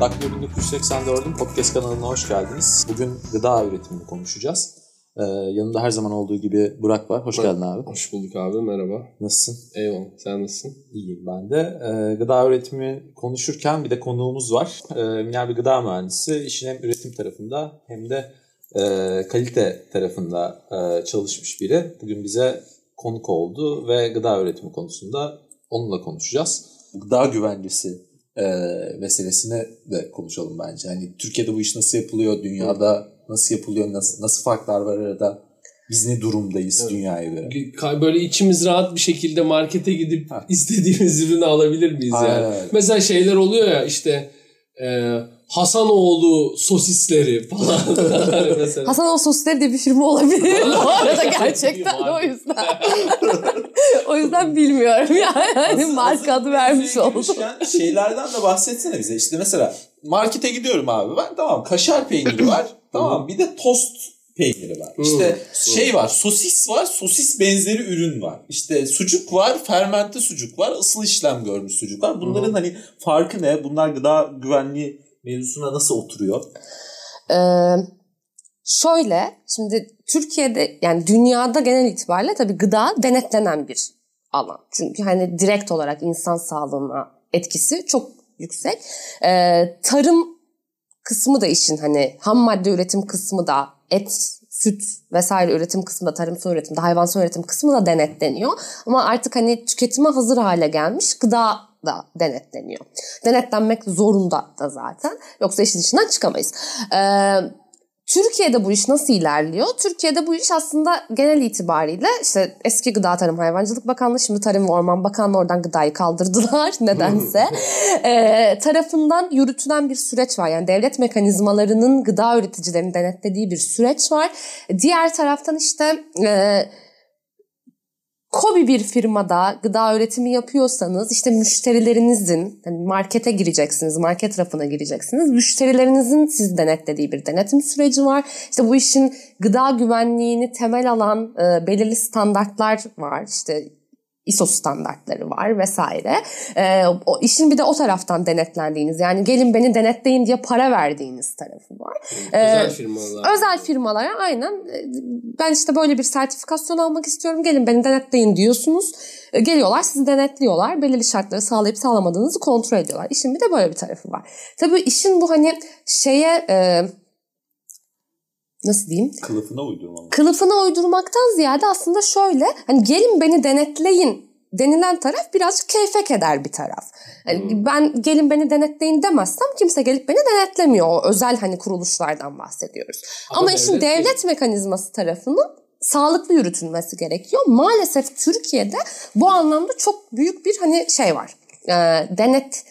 Dakika 1984'ün podcast kanalına hoş geldiniz. Bugün gıda üretimini konuşacağız. Ee, yanımda her zaman olduğu gibi Burak var. Hoş geldin abi. Hoş bulduk abi merhaba. Nasılsın? Eyvallah sen nasılsın? İyiyim ben de. Ee, gıda üretimi konuşurken bir de konuğumuz var. Ee, Eminer bir gıda mühendisi. İşin hem üretim tarafında hem de e, kalite tarafında e, çalışmış biri. Bugün bize konuk oldu ve gıda üretimi konusunda onunla konuşacağız. Gıda güvencesi e, meselesine de konuşalım bence. Hani Türkiye'de bu iş nasıl yapılıyor, dünyada nasıl yapılıyor, nasıl, nasıl farklar var arada? Biz ne durumdayız Evet. dünyaya göre? Böyle içimiz rahat bir şekilde markete gidip Ha. istediğimiz ürünü alabilir miyiz Aynen yani? öyle. Mesela şeyler oluyor ya işte e, Hasanoğlu sosisleri falan. Mesela. Hasan o sosisleri diye bir firma olabilir bu arada gerçekten de o yüzden. o yüzden bilmiyorum yani hani marka adı vermiş oldum. şeylerden de bahsetsene bize. İşte mesela markete gidiyorum abi ben. Tamam kaşar peyniri var. tamam bir de tost peyniri var. İşte şey var sosis var. Sosis benzeri ürün var. İşte sucuk var. Fermente sucuk var. ısıl işlem görmüş sucuk var. Bunların hani farkı ne? Bunlar gıda güvenliği mevzusuna nasıl oturuyor? Ee, şöyle şimdi Türkiye'de yani dünyada genel itibariyle tabii gıda denetlenen bir alan. Çünkü hani direkt olarak insan sağlığına etkisi çok yüksek. Ee, tarım kısmı da işin hani ham madde üretim kısmı da et, süt vesaire üretim kısmı da tarımsal üretimde hayvansal üretim kısmı da denetleniyor. Ama artık hani tüketime hazır hale gelmiş gıda da denetleniyor. Denetlenmek zorunda da zaten. Yoksa işin içinden çıkamayız. Ee, Türkiye'de bu iş nasıl ilerliyor? Türkiye'de bu iş aslında genel itibariyle işte eski Gıda Tarım Hayvancılık Bakanlığı şimdi Tarım ve Orman Bakanlığı oradan gıdayı kaldırdılar nedense. Ee, tarafından yürütülen bir süreç var. Yani devlet mekanizmalarının gıda üreticilerini denetlediği bir süreç var. Diğer taraftan işte e, kobi bir firmada gıda üretimi yapıyorsanız işte müşterilerinizin hani markete gireceksiniz, market rafına gireceksiniz. Müşterilerinizin sizi denetlediği bir denetim süreci var. İşte bu işin gıda güvenliğini temel alan e, belirli standartlar var. İşte ISO standartları var vesaire. Ee, o işin bir de o taraftan denetlendiğiniz yani gelin beni denetleyin diye para verdiğiniz tarafı var. Özel Ee, firmalar. Özel firmalara aynen e, ben işte böyle bir sertifikasyon almak istiyorum gelin beni denetleyin diyorsunuz. E, Geliyorlar sizi denetliyorlar. Belirli şartları sağlayıp sağlamadığınızı kontrol ediyorlar. İşin bir de böyle bir tarafı var. Tabii işin bu hani şeye e, nasıl diyeyim? Kılıfına uydurma mı? kılıfına uydurmaktan ziyade aslında şöyle hani gelin beni denetleyin denilen taraf birazcık keyfe keder bir taraf. Yani ben gelin beni denetleyin demezsem kimse gelip beni denetlemiyor. O özel hani kuruluşlardan bahsediyoruz. Ama, Ama işin devlet devlet mekanizması tarafının sağlıklı yürütülmesi gerekiyor. Maalesef Türkiye'de bu anlamda çok büyük bir hani şey var. Ee, denet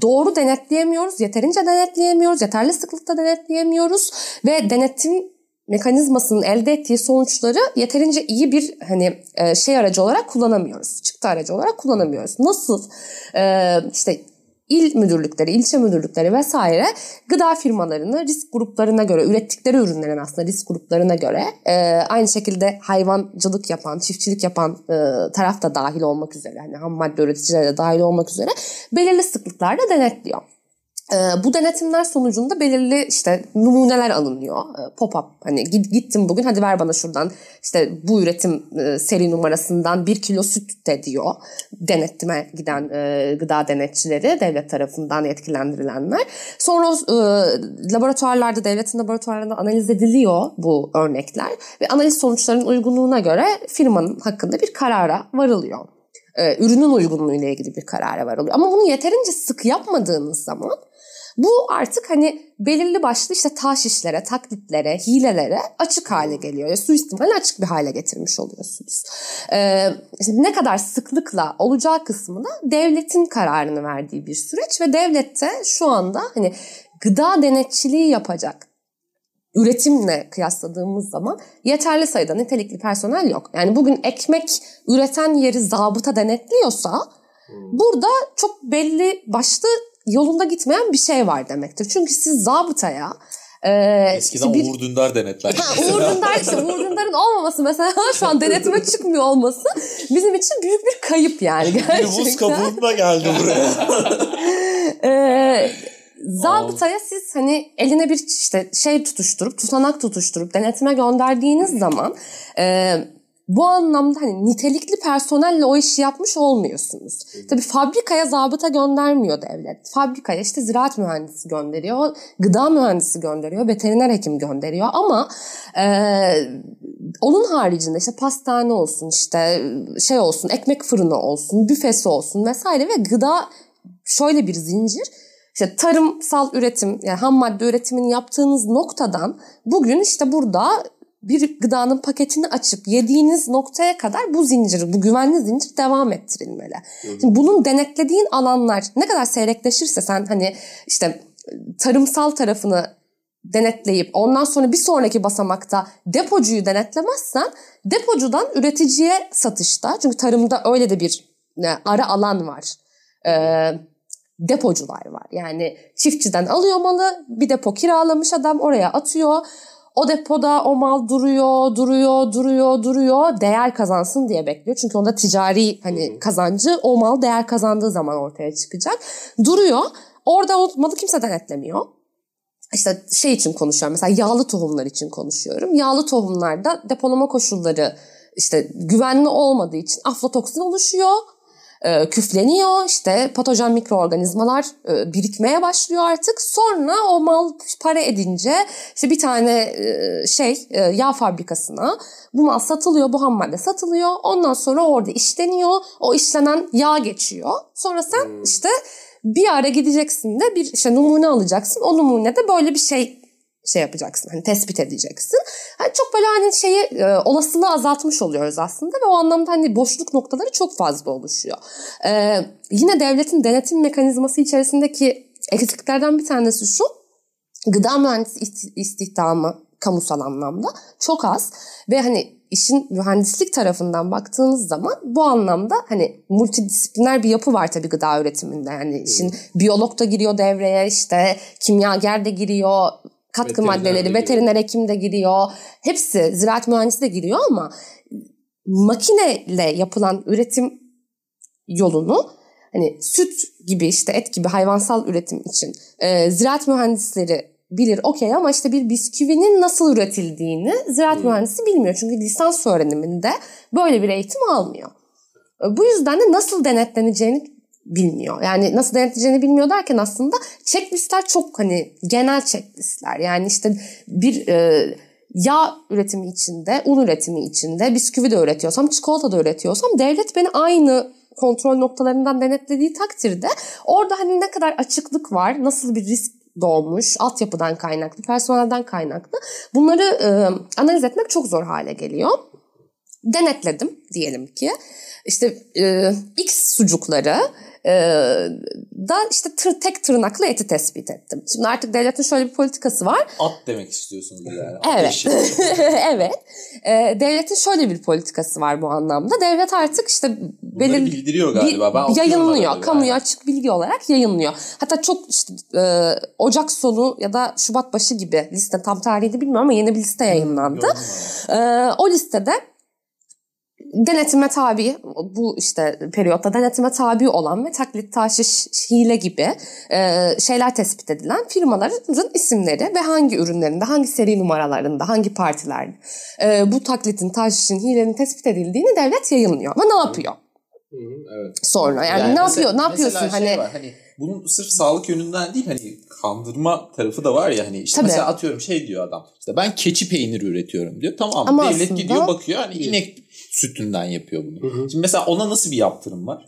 doğru denetleyemiyoruz, yeterince denetleyemiyoruz, yeterli sıklıkta denetleyemiyoruz ve denetim mekanizmasının elde ettiği sonuçları yeterince iyi bir hani e, şey aracı olarak kullanamıyoruz. Çıktı aracı olarak kullanamıyoruz. Nasıl? Ee, işte il müdürlükleri, ilçe müdürlükleri vesaire gıda firmalarını risk gruplarına göre, ürettikleri ürünlerin aslında risk gruplarına göre e, aynı şekilde hayvancılık yapan, çiftçilik yapan e, taraf da dahil olmak üzere, hani ham madde üreticileri de dahil olmak üzere belirli sıklıklarda denetliyor. Ee, bu denetimler sonucunda belirli işte numuneler alınıyor. Ee, Pop-up hani git- gittim bugün hadi ver bana şuradan işte bu üretim e, seri numarasından bir kilo süt de diyor. Denettime giden e, gıda denetçileri devlet tarafından yetkilendirilenler. Sonra e, laboratuvarlarda devletin laboratuvarlarında analiz ediliyor bu örnekler ve analiz sonuçlarının uygunluğuna göre firmanın hakkında bir karara varılıyor e, ürünün uygunluğu ile ilgili bir karara varılıyor. Ama bunu yeterince sık yapmadığınız zaman bu artık hani belirli başlı işte taş işlere, taklitlere, hilelere açık hale geliyor. Ya suistimali açık bir hale getirmiş oluyorsunuz. Ee, işte ne kadar sıklıkla olacağı kısmı da devletin kararını verdiği bir süreç ve devlette şu anda hani gıda denetçiliği yapacak üretimle kıyasladığımız zaman yeterli sayıda nitelikli personel yok. Yani bugün ekmek üreten yeri zabıta denetliyorsa burada çok belli başlı yolunda gitmeyen bir şey var demektir. Çünkü siz zabıtaya e, Eskiden işte bir- Uğur Dündar denetler. Ha, Uğur Dündar işte Uğur Dündar'ın olmaması mesela şu an denetime çıkmıyor olması bizim için büyük bir kayıp yani Bir gerçekten. buz kabuğunda geldi buraya. Ee, zabıtaya siz hani eline bir işte şey tutuşturup tutanak tutuşturup denetime gönderdiğiniz zaman e, bu anlamda hani nitelikli personelle o işi yapmış olmuyorsunuz. Tabii fabrikaya zabıta göndermiyor devlet. Fabrikaya işte ziraat mühendisi gönderiyor, gıda mühendisi gönderiyor, veteriner hekim gönderiyor ama e, onun haricinde işte pastane olsun, işte şey olsun, ekmek fırını olsun, büfesi olsun vesaire ve gıda şöyle bir zincir. İşte tarımsal üretim, yani ham madde üretimini yaptığınız noktadan bugün işte burada bir gıdanın paketini açıp yediğiniz noktaya kadar bu zincir, bu güvenli zincir devam ettirilmeli. Şimdi bunun denetlediğin alanlar ne kadar seyrekleşirse sen hani işte tarımsal tarafını denetleyip ondan sonra bir sonraki basamakta depocuyu denetlemezsen depocudan üreticiye satışta çünkü tarımda öyle de bir ne, ara alan var. Ee, depocular var. Yani çiftçiden alıyor malı bir depo kiralamış adam oraya atıyor. O depoda o mal duruyor, duruyor, duruyor, duruyor. Değer kazansın diye bekliyor. Çünkü onda ticari hani kazancı o mal değer kazandığı zaman ortaya çıkacak. Duruyor. Orada o malı kimse denetlemiyor. İşte şey için konuşuyorum. Mesela yağlı tohumlar için konuşuyorum. Yağlı tohumlarda depolama koşulları işte güvenli olmadığı için aflatoksin oluşuyor e, küfleniyor. işte patojen mikroorganizmalar e, birikmeye başlıyor artık. Sonra o mal para edince işte bir tane e, şey e, yağ fabrikasına bu mal satılıyor, bu ham madde satılıyor. Ondan sonra orada işleniyor. O işlenen yağ geçiyor. Sonra sen işte bir ara gideceksin de bir işte numune alacaksın. O numunede böyle bir şey şey yapacaksın. Hani tespit edeceksin. Yani çok böyle hani şeyi e, olasılığı azaltmış oluyoruz aslında ve o anlamda hani boşluk noktaları çok fazla oluşuyor. E, yine devletin denetim mekanizması içerisindeki eksikliklerden bir tanesi şu. Gıda mühendisi istihdamı kamusal anlamda çok az ve hani işin mühendislik tarafından baktığınız zaman bu anlamda hani multidisipliner bir yapı var tabii gıda üretiminde. Yani işin biyolog da giriyor devreye işte kimyager de giriyor katkı veteriner maddeleri, veteriner hekim de giriyor. Hepsi ziraat mühendisi de giriyor ama makineyle yapılan üretim yolunu hani süt gibi işte et gibi hayvansal üretim için e, ziraat mühendisleri bilir okey ama işte bir bisküvinin nasıl üretildiğini ziraat hmm. mühendisi bilmiyor. Çünkü lisans öğreniminde böyle bir eğitim almıyor. Bu yüzden de nasıl denetleneceğini bilmiyor. Yani nasıl denetleyeceğini bilmiyor derken aslında checklistler çok hani genel checklistler. Yani işte bir e, yağ üretimi içinde, un üretimi içinde, bisküvi de üretiyorsam, çikolata da üretiyorsam devlet beni aynı kontrol noktalarından denetlediği takdirde orada hani ne kadar açıklık var, nasıl bir risk doğmuş, altyapıdan kaynaklı, personelden kaynaklı bunları e, analiz etmek çok zor hale geliyor. Denetledim diyelim ki. İşte e, X sucukları e, da işte tır, tek tırnaklı eti tespit ettim. Şimdi artık devletin şöyle bir politikası var. At demek istiyorsunuz yani. evet. evet. E, devletin şöyle bir politikası var bu anlamda. Devlet artık işte belir bildiriyor galiba. Ben yayınlıyor. Kamuya yani. açık bilgi olarak yayınlıyor. Hatta çok işte e, Ocak sonu ya da Şubat başı gibi liste tam tarihini bilmiyorum ama yeni bir liste yayınlandı. E, o listede denetime tabi bu işte periyotta denetime tabi olan ve taklit, taşiş, hile gibi e, şeyler tespit edilen firmaların isimleri ve hangi ürünlerinde, hangi seri numaralarında, hangi partilerde e, bu taklitin, taşişin, hilenin tespit edildiğini devlet yayınlıyor. Ama ne yapıyor? Hı hı, evet. Sonra yani, yani ne mesela, yapıyor? Ne yapıyorsun şey hani? Var, hani bunun sırf sağlık yönünden değil hani kandırma tarafı da var ya hani işte Tabii. mesela atıyorum şey diyor adam işte ben keçi peyniri üretiyorum diyor. Tamam Ama devlet aslında... gidiyor bakıyor hani inek sütünden yapıyor bunu. Hı hı. Şimdi mesela ona nasıl bir yaptırım var?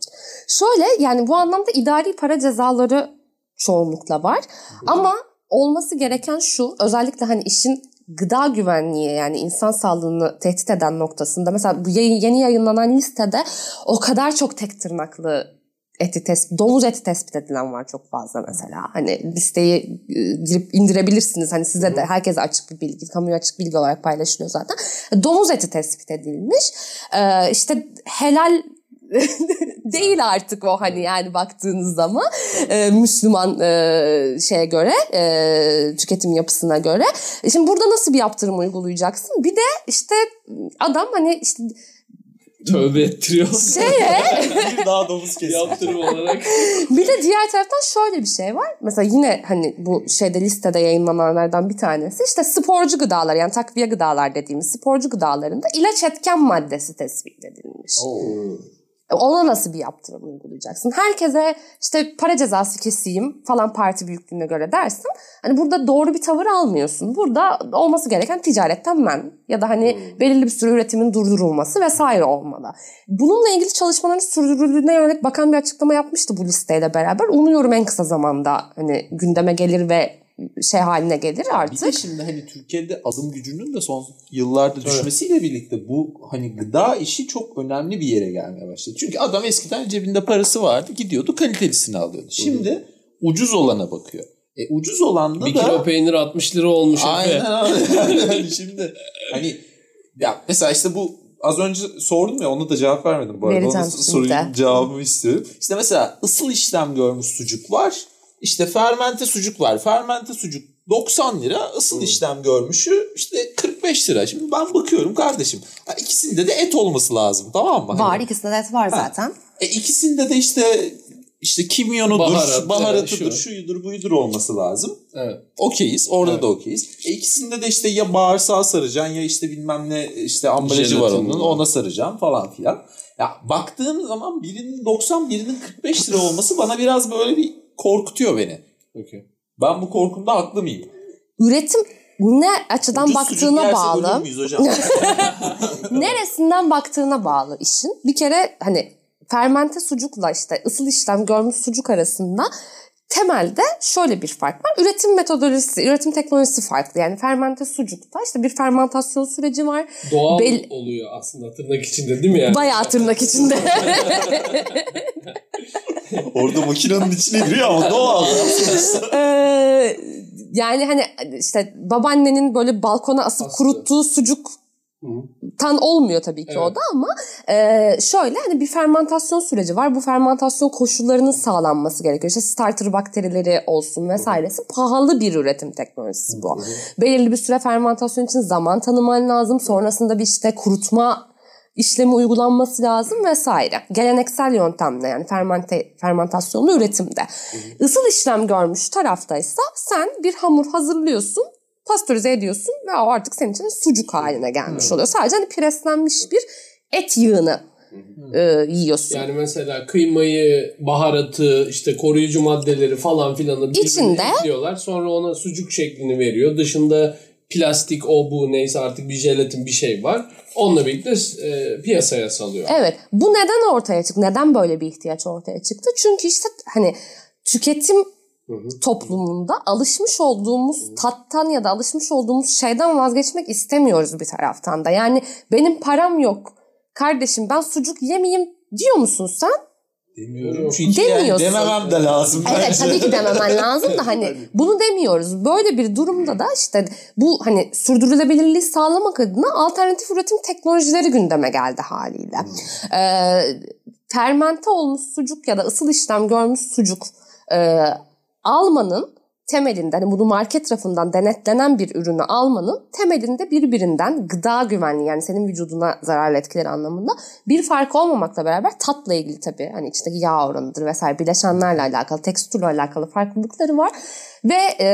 Şöyle yani bu anlamda idari para cezaları çoğunlukla var. Hı. Ama olması gereken şu özellikle hani işin gıda güvenliği yani insan sağlığını tehdit eden noktasında mesela bu yeni yayınlanan listede o kadar çok tek tırnaklı eti tespit, domuz eti tespit edilen var çok fazla mesela. Hani listeyi e, girip indirebilirsiniz. Hani size de herkese açık bir bilgi, kamuya açık bilgi olarak paylaşılıyor zaten. Domuz eti tespit edilmiş. Ee, işte helal değil artık o hani yani baktığınız zaman e, Müslüman e, şeye göre e, tüketim yapısına göre. E şimdi burada nasıl bir yaptırım uygulayacaksın? Bir de işte adam hani işte tövbe ettiriyor. Şeye bir daha domuz. Yaptırım olarak. bir de diğer taraftan şöyle bir şey var. Mesela yine hani bu şeyde listede yayınlananlardan bir tanesi işte sporcu gıdalar yani takviye gıdalar dediğimiz sporcu gıdalarında ilaç etken maddesi tespit edilmiş. E, Ona nasıl bir yaptırım uygulayacaksın? Herkese işte para cezası keseyim falan parti büyüklüğüne göre dersin. Hani burada doğru bir tavır almıyorsun. Burada olması gereken ticaretten men ya da hani belirli bir süre üretimin durdurulması vesaire olmalı. Bununla ilgili çalışmaların sürdürüldüğüne yönelik bakan bir açıklama yapmıştı bu listeyle beraber. Umuyorum en kısa zamanda hani gündeme gelir ve şey haline gelir Bir de artık. şimdi hani Türkiye'de alım gücünün de son yıllarda düşmesiyle birlikte bu hani gıda işi çok önemli bir yere gelmeye başladı. Çünkü adam eskiden cebinde parası vardı gidiyordu kalitelisini alıyordu. Şimdi ucuz olana bakıyor. E ucuz olan da Bir da kilo peynir 60 lira olmuş. Aynen öyle. Yani şimdi hani ya mesela işte bu az önce sordum ya ona da cevap vermedim bu arada. Vereceğim Onun şimdi. sorunun cevabını istiyorum. İşte mesela ısıl işlem görmüş sucuk var. İşte fermente sucuk var. Fermente sucuk 90 lira. ısıl işlem görmüşü işte 45 lira. Şimdi ben bakıyorum kardeşim. ha, ikisinde de et olması lazım tamam mı? Hani- Var ikisinde de et var zaten. e ikisinde de işte işte kimyonudur, Baharat, baharatıdır, evet, şu. şuyudur, buyudur olması lazım Evet. okeyiz. Orada Evet. da okeyiz. E ikisinde de işte ya bağırsağı saracaksın ya işte bilmem ne işte ambalajı var onun ona saracağım falan filan. Ya baktığım zaman birinin 90 birinin 45 lira olması bana biraz böyle bir korkutuyor beni. Okey. Ben bu korkumda haklı mıyım? Üretim ne açıdan Ucuz baktığına bağlı. Neresinden baktığına bağlı işin. Bir kere hani fermente sucukla işte ısıl işlem görmüş sucuk arasında temelde şöyle bir fark var. Üretim metodolojisi, üretim teknolojisi farklı. Yani fermente sucukta işte bir fermentasyon süreci var. Doğal Bel- oluyor aslında tırnak içinde değil mi yani? Bayağı tırnak içinde. Orada makinenin içine giriyor ama doğal. Ee, yani hani işte babaannenin böyle balkona asıp Aslı. kuruttuğu sucuk. Tan olmuyor tabii ki Evet. o da ama e, şöyle hani bir fermentasyon süreci var. Bu fermentasyon koşullarının sağlanması gerekiyor. İşte starter bakterileri olsun vesairesi. Pahalı bir üretim teknolojisi bu. Belirli bir süre fermentasyon için zaman tanıman lazım. Sonrasında bir işte kurutma işlemi uygulanması lazım vesaire. Geleneksel yöntemle yani fermente, fermentasyonlu üretimde. Isıl işlem görmüş taraftaysa sen bir hamur hazırlıyorsun, pastörize ediyorsun ve o artık senin için sucuk haline gelmiş oluyor. Sadece hani preslenmiş bir et yığını e, yiyorsun. Yani mesela kıymayı, baharatı, işte koruyucu maddeleri falan filanı İçinde. ekliyorlar. Sonra ona sucuk şeklini veriyor. Dışında plastik o bu neyse artık bir jelatin bir şey var. Onunla birlikte e, piyasaya salıyor. Evet. Bu neden ortaya çıktı? Neden böyle bir ihtiyaç ortaya çıktı? Çünkü işte hani tüketim toplumunda alışmış olduğumuz tattan ya da alışmış olduğumuz şeyden vazgeçmek istemiyoruz bir taraftan da. Yani benim param yok. Kardeşim ben sucuk yemeyeyim diyor musun sen? Demiyorum. Çünkü Demiyorsun. yani dememem de lazım. Evet bence. tabii ki dememen lazım da hani bunu demiyoruz. Böyle bir durumda da işte bu hani sürdürülebilirliği sağlamak adına alternatif üretim teknolojileri gündeme geldi haliyle. Ee, fermente olmuş sucuk ya da ısıl işlem görmüş sucuk e, almanın temelinde hani bunu market tarafından denetlenen bir ürünü almanın temelinde birbirinden gıda güvenliği yani senin vücuduna zararlı etkileri anlamında bir fark olmamakla beraber tatla ilgili tabii hani içindeki yağ oranıdır vesaire bileşenlerle alakalı tekstürle alakalı farklılıkları var ve e,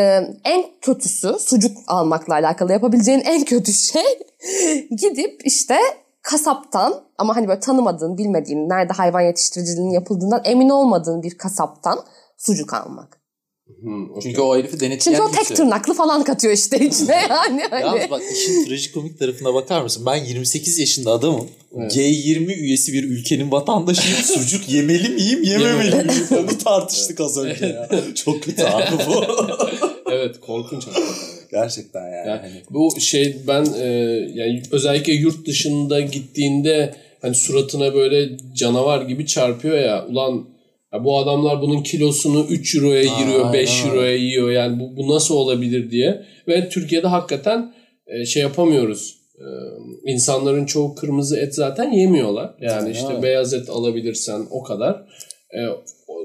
en kötüsü sucuk almakla alakalı yapabileceğin en kötü şey gidip işte kasaptan ama hani böyle tanımadığın, bilmediğin, nerede hayvan yetiştiriciliğinin yapıldığından emin olmadığın bir kasaptan sucuk almak. Hı, okey. Çünkü o herifi denetleyen Çünkü o tek kimse. tırnaklı falan katıyor işte içine yani. Hani. Yalnız bak işin trajikomik tarafına bakar mısın? Ben 28 yaşında adamım. Evet. G20 üyesi bir ülkenin vatandaşıyım. Sucuk yemeli miyim, yememeli miyim? Onu tartıştık az önce ya. Çok kötü abi bu. Evet korkunç. Gerçekten yani. Yani bu şey ben e, yani özellikle yurt dışında gittiğinde hani suratına böyle canavar gibi çarpıyor ya ulan ya bu adamlar bunun kilosunu 3 euroya Aa, giriyor 5 aynen euroya yiyor. Yani bu, bu nasıl olabilir diye. Ve Türkiye'de hakikaten e, şey yapamıyoruz. E, insanların çoğu kırmızı et zaten yemiyorlar. Yani Aynen işte beyaz et alabilirsen o kadar. E,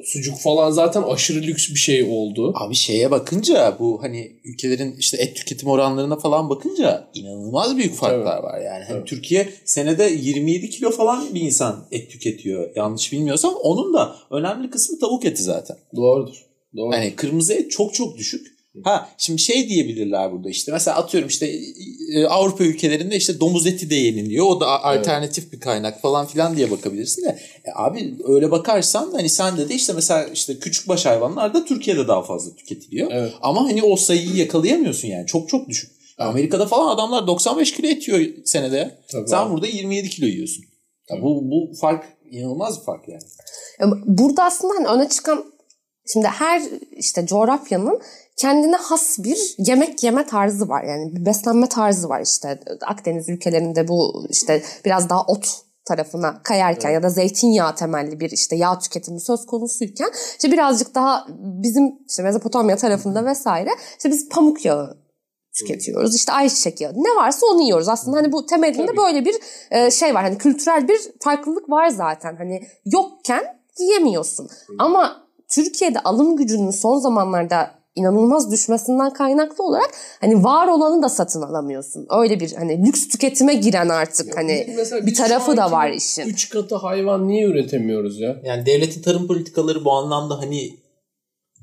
sucuk falan zaten aşırı lüks bir şey oldu. Abi şeye bakınca bu hani ülkelerin işte et tüketim oranlarına falan bakınca inanılmaz büyük farklar Evet. var yani. Hani Evet. Türkiye senede 27 kilo falan bir insan et tüketiyor yanlış bilmiyorsam. Onun da önemli kısmı tavuk eti zaten. Doğrudur. Doğru. Hani kırmızı et çok çok düşük. Ha şimdi şey diyebilirler burada işte mesela atıyorum işte e, Avrupa ülkelerinde işte domuz eti de yeniliyor. O da alternatif bir kaynak falan filan diye bakabilirsin de. E, abi öyle bakarsan hani sende de işte mesela işte küçük baş hayvanlar da Türkiye'de daha fazla tüketiliyor. Evet. Ama hani o sayıyı yakalayamıyorsun yani çok çok düşük. Amerika'da falan adamlar 95 kilo et yiyor senede. Tabii Sen abi. burada 27 kilo yiyorsun. Ya bu bu fark inanılmaz bir fark yani. Ya Burada aslında hani öne çıkan şimdi her işte coğrafyanın kendine has bir yemek yeme tarzı var. Yani bir beslenme tarzı var işte Akdeniz ülkelerinde bu işte biraz daha ot tarafına kayarken ya da zeytinyağı temelli bir işte yağ tüketimi söz konusuyken işte birazcık daha bizim işte Mezopotamya tarafında vesaire işte biz pamuk yağı tüketiyoruz. İşte ayçiçek yağı. Ne varsa onu yiyoruz. Aslında hani bu temelinde Tabii. böyle bir e, şey var. Hani kültürel bir farklılık var zaten. Hani yokken yiyemiyorsun. Ama Türkiye'de alım gücünün son zamanlarda inanılmaz düşmesinden kaynaklı olarak hani var olanı da satın alamıyorsun. Öyle bir hani lüks tüketime giren artık hani Mesela bir tarafı da var işin. Üç katı hayvan niye üretemiyoruz ya? Yani devletin tarım politikaları bu anlamda hani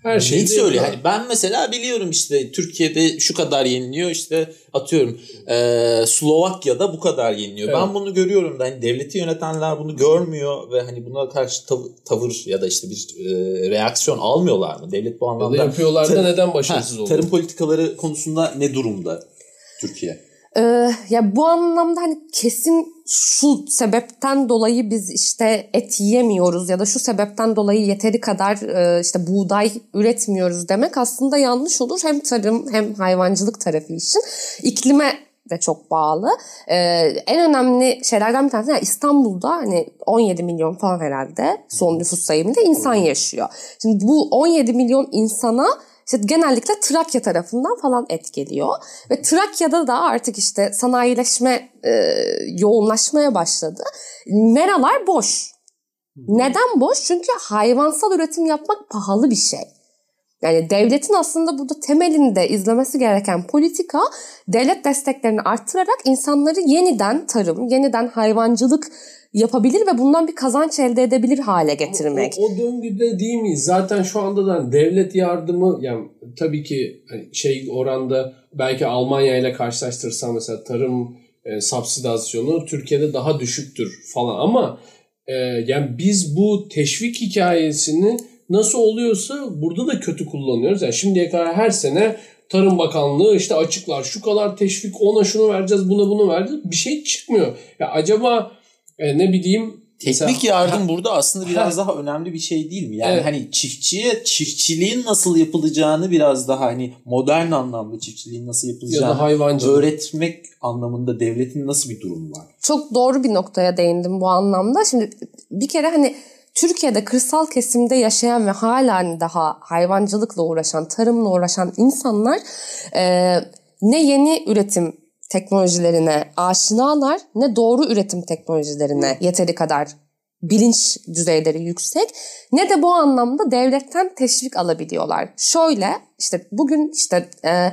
Her şey Neyi söylüyor? Hani ben mesela biliyorum işte Türkiye'de şu kadar yeniliyor işte atıyorum eee Slovakya'da bu kadar yeniliyor. Evet. Ben bunu görüyorum da hani devleti yönetenler bunu görmüyor ve hani buna karşı tav- tavır ya da işte bir eee, reaksiyon almıyorlar mı? Devlet bu Ya da anlamda yapıyorlar da neden başarısız oluyor? tarım politikaları konusunda ne durumda Türkiye? Ee, ya bu anlamda hani kesin şu sebepten dolayı biz işte et yiyemiyoruz ya da şu sebepten dolayı yeteri kadar e, işte buğday üretmiyoruz demek aslında yanlış olur. Hem tarım hem hayvancılık tarafı için iklime de çok bağlı. Ee, en önemli şeylerden bir tanesi yani İstanbul'da hani 17 milyon falan herhalde son nüfus sayımında insan yaşıyor. Şimdi bu 17 milyon insana işte genellikle Trakya tarafından falan et geliyor. Ve Trakya'da da artık işte sanayileşme e, yoğunlaşmaya başladı. Meralar boş. Neden boş? Çünkü hayvansal üretim yapmak pahalı bir şey. Yani devletin aslında burada temelinde izlemesi gereken politika devlet desteklerini arttırarak insanları yeniden tarım, yeniden hayvancılık yapabilir ve bundan bir kazanç elde edebilir hale getirmek. O, o döngüde değil miyiz? Zaten şu anda da devlet yardımı yani tabii ki hani şey oranda belki Almanya ile karşılaştırsam mesela tarım e, subsidasyonu Türkiye'de daha düşüktür falan ama e, yani biz bu teşvik hikayesini nasıl oluyorsa burada da kötü kullanıyoruz. Yani şimdiye kadar her sene Tarım Bakanlığı işte açıklar şu kadar teşvik ona şunu vereceğiz buna bunu vereceğiz bir şey çıkmıyor. Ya acaba e, ne bileyim Teknik mesela- yardım burada aslında biraz Ha. daha önemli bir şey değil mi? Yani Evet. hani çiftçiye çiftçiliğin nasıl yapılacağını biraz daha hani modern anlamda çiftçiliğin nasıl ya yapılacağını da hayvancılık. öğretmek anlamında devletin nasıl bir durumu var? Çok doğru bir noktaya değindim bu anlamda. Şimdi bir kere hani Türkiye'de kırsal kesimde yaşayan ve halen daha hayvancılıkla uğraşan, tarımla uğraşan insanlar e, ne yeni üretim teknolojilerine aşinalar ne doğru üretim teknolojilerine yeteri kadar bilinç düzeyleri yüksek ne de bu anlamda devletten teşvik alabiliyorlar. Şöyle işte bugün işte e,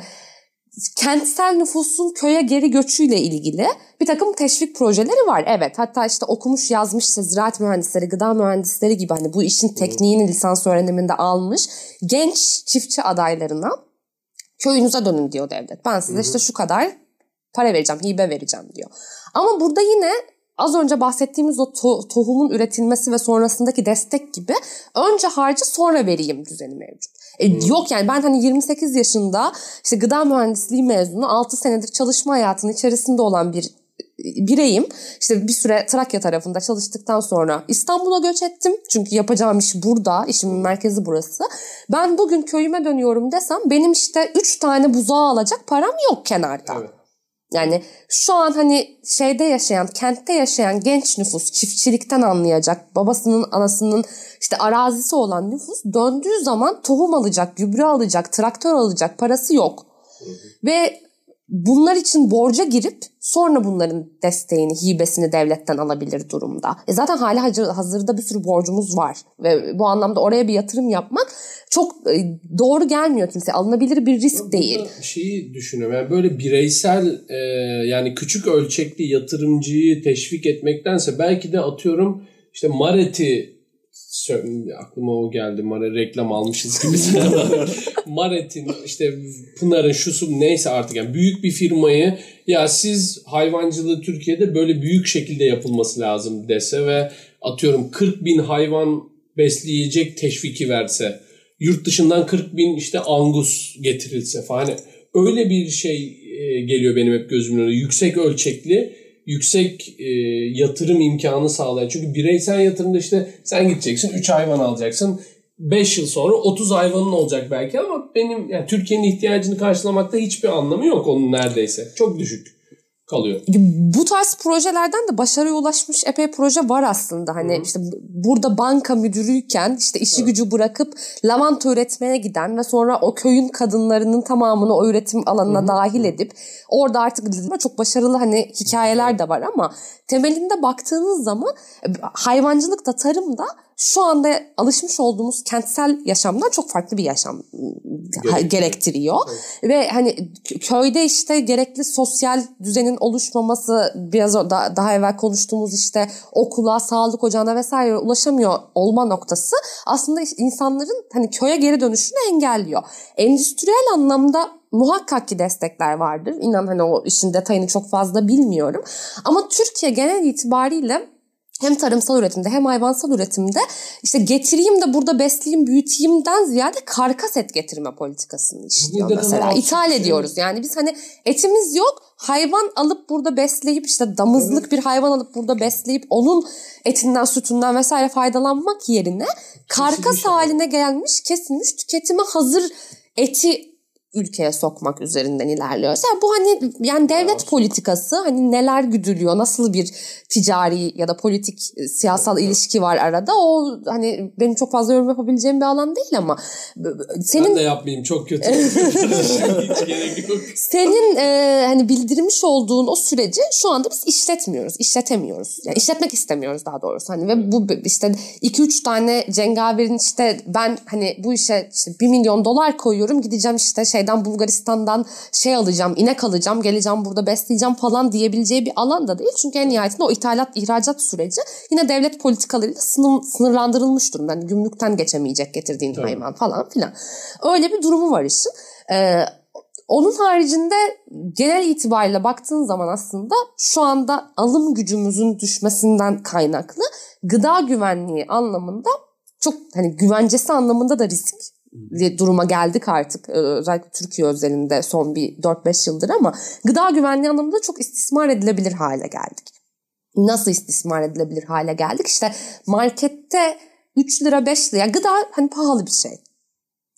kentsel nüfusun köye geri göçüyle ilgili bir takım teşvik projeleri var. Evet hatta işte okumuş yazmış işte ziraat mühendisleri, gıda mühendisleri gibi hani bu işin tekniğini lisans öğreniminde almış genç çiftçi adaylarına köyünüze dönün diyor devlet. Ben size işte şu kadar para vereceğim, hibe vereceğim diyor. Ama burada yine az önce bahsettiğimiz o to- tohumun üretilmesi ve sonrasındaki destek gibi önce harcı sonra vereyim düzeni mevcut. E, Yok yani ben hani 28 yaşında işte gıda mühendisliği mezunu 6 senedir çalışma hayatının içerisinde olan bir e, bireyim. İşte bir süre Trakya tarafında çalıştıktan sonra İstanbul'a göç ettim. Çünkü yapacağım iş burada. işimin merkezi burası. Ben bugün köyüme dönüyorum desem benim işte 3 tane buzağı alacak param yok kenarda. Evet. Yani şu an hani şeyde yaşayan, kentte yaşayan genç nüfus çiftçilikten anlayacak, babasının, anasının işte arazisi olan nüfus döndüğü zaman tohum alacak, gübre alacak, traktör alacak parası yok. Ve bunlar için borca girip sonra bunların desteğini, hibesini devletten alabilir durumda. E zaten hali hazırda bir sürü borcumuz var ve bu anlamda oraya bir yatırım yapmak çok e, doğru gelmiyor kimse. Alınabilir bir risk Burada değil. Şeyi düşünüyorum yani böyle bireysel e, yani küçük ölçekli yatırımcıyı teşvik etmektense belki de atıyorum işte Maret'i aklıma o geldi. Mare reklam almışız gibi. Maret'in işte Pınar'ın şusu neyse artık yani büyük bir firmayı ya siz hayvancılığı Türkiye'de böyle büyük şekilde yapılması lazım dese ve atıyorum 40 bin hayvan besleyecek teşviki verse yurt dışından 40 bin işte angus getirilse falan hani öyle bir şey e, geliyor benim hep gözümün önüne yüksek ölçekli yüksek e, yatırım imkanı sağlayan. Çünkü bireysel yatırımda işte sen gideceksin 3 hayvan alacaksın. 5 yıl sonra 30 hayvanın olacak belki ama benim yani Türkiye'nin ihtiyacını karşılamakta hiçbir anlamı yok onun neredeyse. Çok düşük kalıyor. Bu tarz projelerden de başarıya ulaşmış epey proje var aslında. Hani Hı-hı. işte burada banka müdürüyken işte işi evet. gücü bırakıp lavanta üretmeye giden ve sonra o köyün kadınlarının tamamını o üretim alanına Hı-hı. dahil edip orada artık çok başarılı hani hikayeler de var ama temelinde baktığınız zaman e, hayvancılık da tarım da şu anda alışmış olduğumuz kentsel yaşamdan çok farklı bir yaşam gerektiriyor. gerektiriyor. Evet. Ve hani köyde işte gerekli sosyal düzenin oluşmaması biraz da, daha evvel konuştuğumuz işte okula, sağlık ocağına vesaire ulaşamıyor olma noktası aslında insanların hani köye geri dönüşünü engelliyor. Endüstriyel anlamda muhakkak ki destekler vardır. İnan hani o işin detayını çok fazla bilmiyorum. Ama Türkiye genel itibariyle hem tarımsal üretimde hem hayvansal üretimde işte getireyim de burada besleyeyim büyüteyimden ziyade karkas et getirme politikasını işliyor burada mesela. İthal şey ediyoruz yani biz hani etimiz yok hayvan alıp burada besleyip işte damızlık evet. bir hayvan alıp burada besleyip onun etinden sütünden vesaire faydalanmak yerine karkas kesilmiş haline gelmiş kesilmiş tüketime hazır eti ülkeye sokmak üzerinden ilerliyor. Yani bu hani yani devlet evet. politikası hani neler güdülüyor, nasıl bir ticari ya da politik e, siyasal evet. ilişki var arada. O hani benim çok fazla yorum yapabileceğim bir alan değil ama senin ben de yapmayayım çok kötü. Senin e, hani bildirmiş olduğun o süreci şu anda biz işletmiyoruz, işletemiyoruz. Yani işletmek istemiyoruz daha doğrusu. Hani ve bu işte 2-3 tane cengaverin işte ben hani bu işe işte 1 milyon dolar koyuyorum gideceğim işte şey şeyden Bulgaristan'dan şey alacağım, inek alacağım, geleceğim burada besleyeceğim falan diyebileceği bir alan da değil. Çünkü en nihayetinde o ithalat, ihracat süreci yine devlet politikalarıyla sınır, sınırlandırılmış durumda. Yani gümrükten geçemeyecek getirdiğin evet. hayvan falan filan. Öyle bir durumu var işin. Ee, onun haricinde genel itibariyle baktığın zaman aslında şu anda alım gücümüzün düşmesinden kaynaklı gıda güvenliği anlamında çok hani güvencesi anlamında da risk duruma geldik artık ee, özellikle Türkiye özelinde son bir 4-5 yıldır ama gıda güvenliği anlamında çok istismar edilebilir hale geldik. Nasıl istismar edilebilir hale geldik? İşte markette 3 lira 5 lira yani gıda hani pahalı bir şey.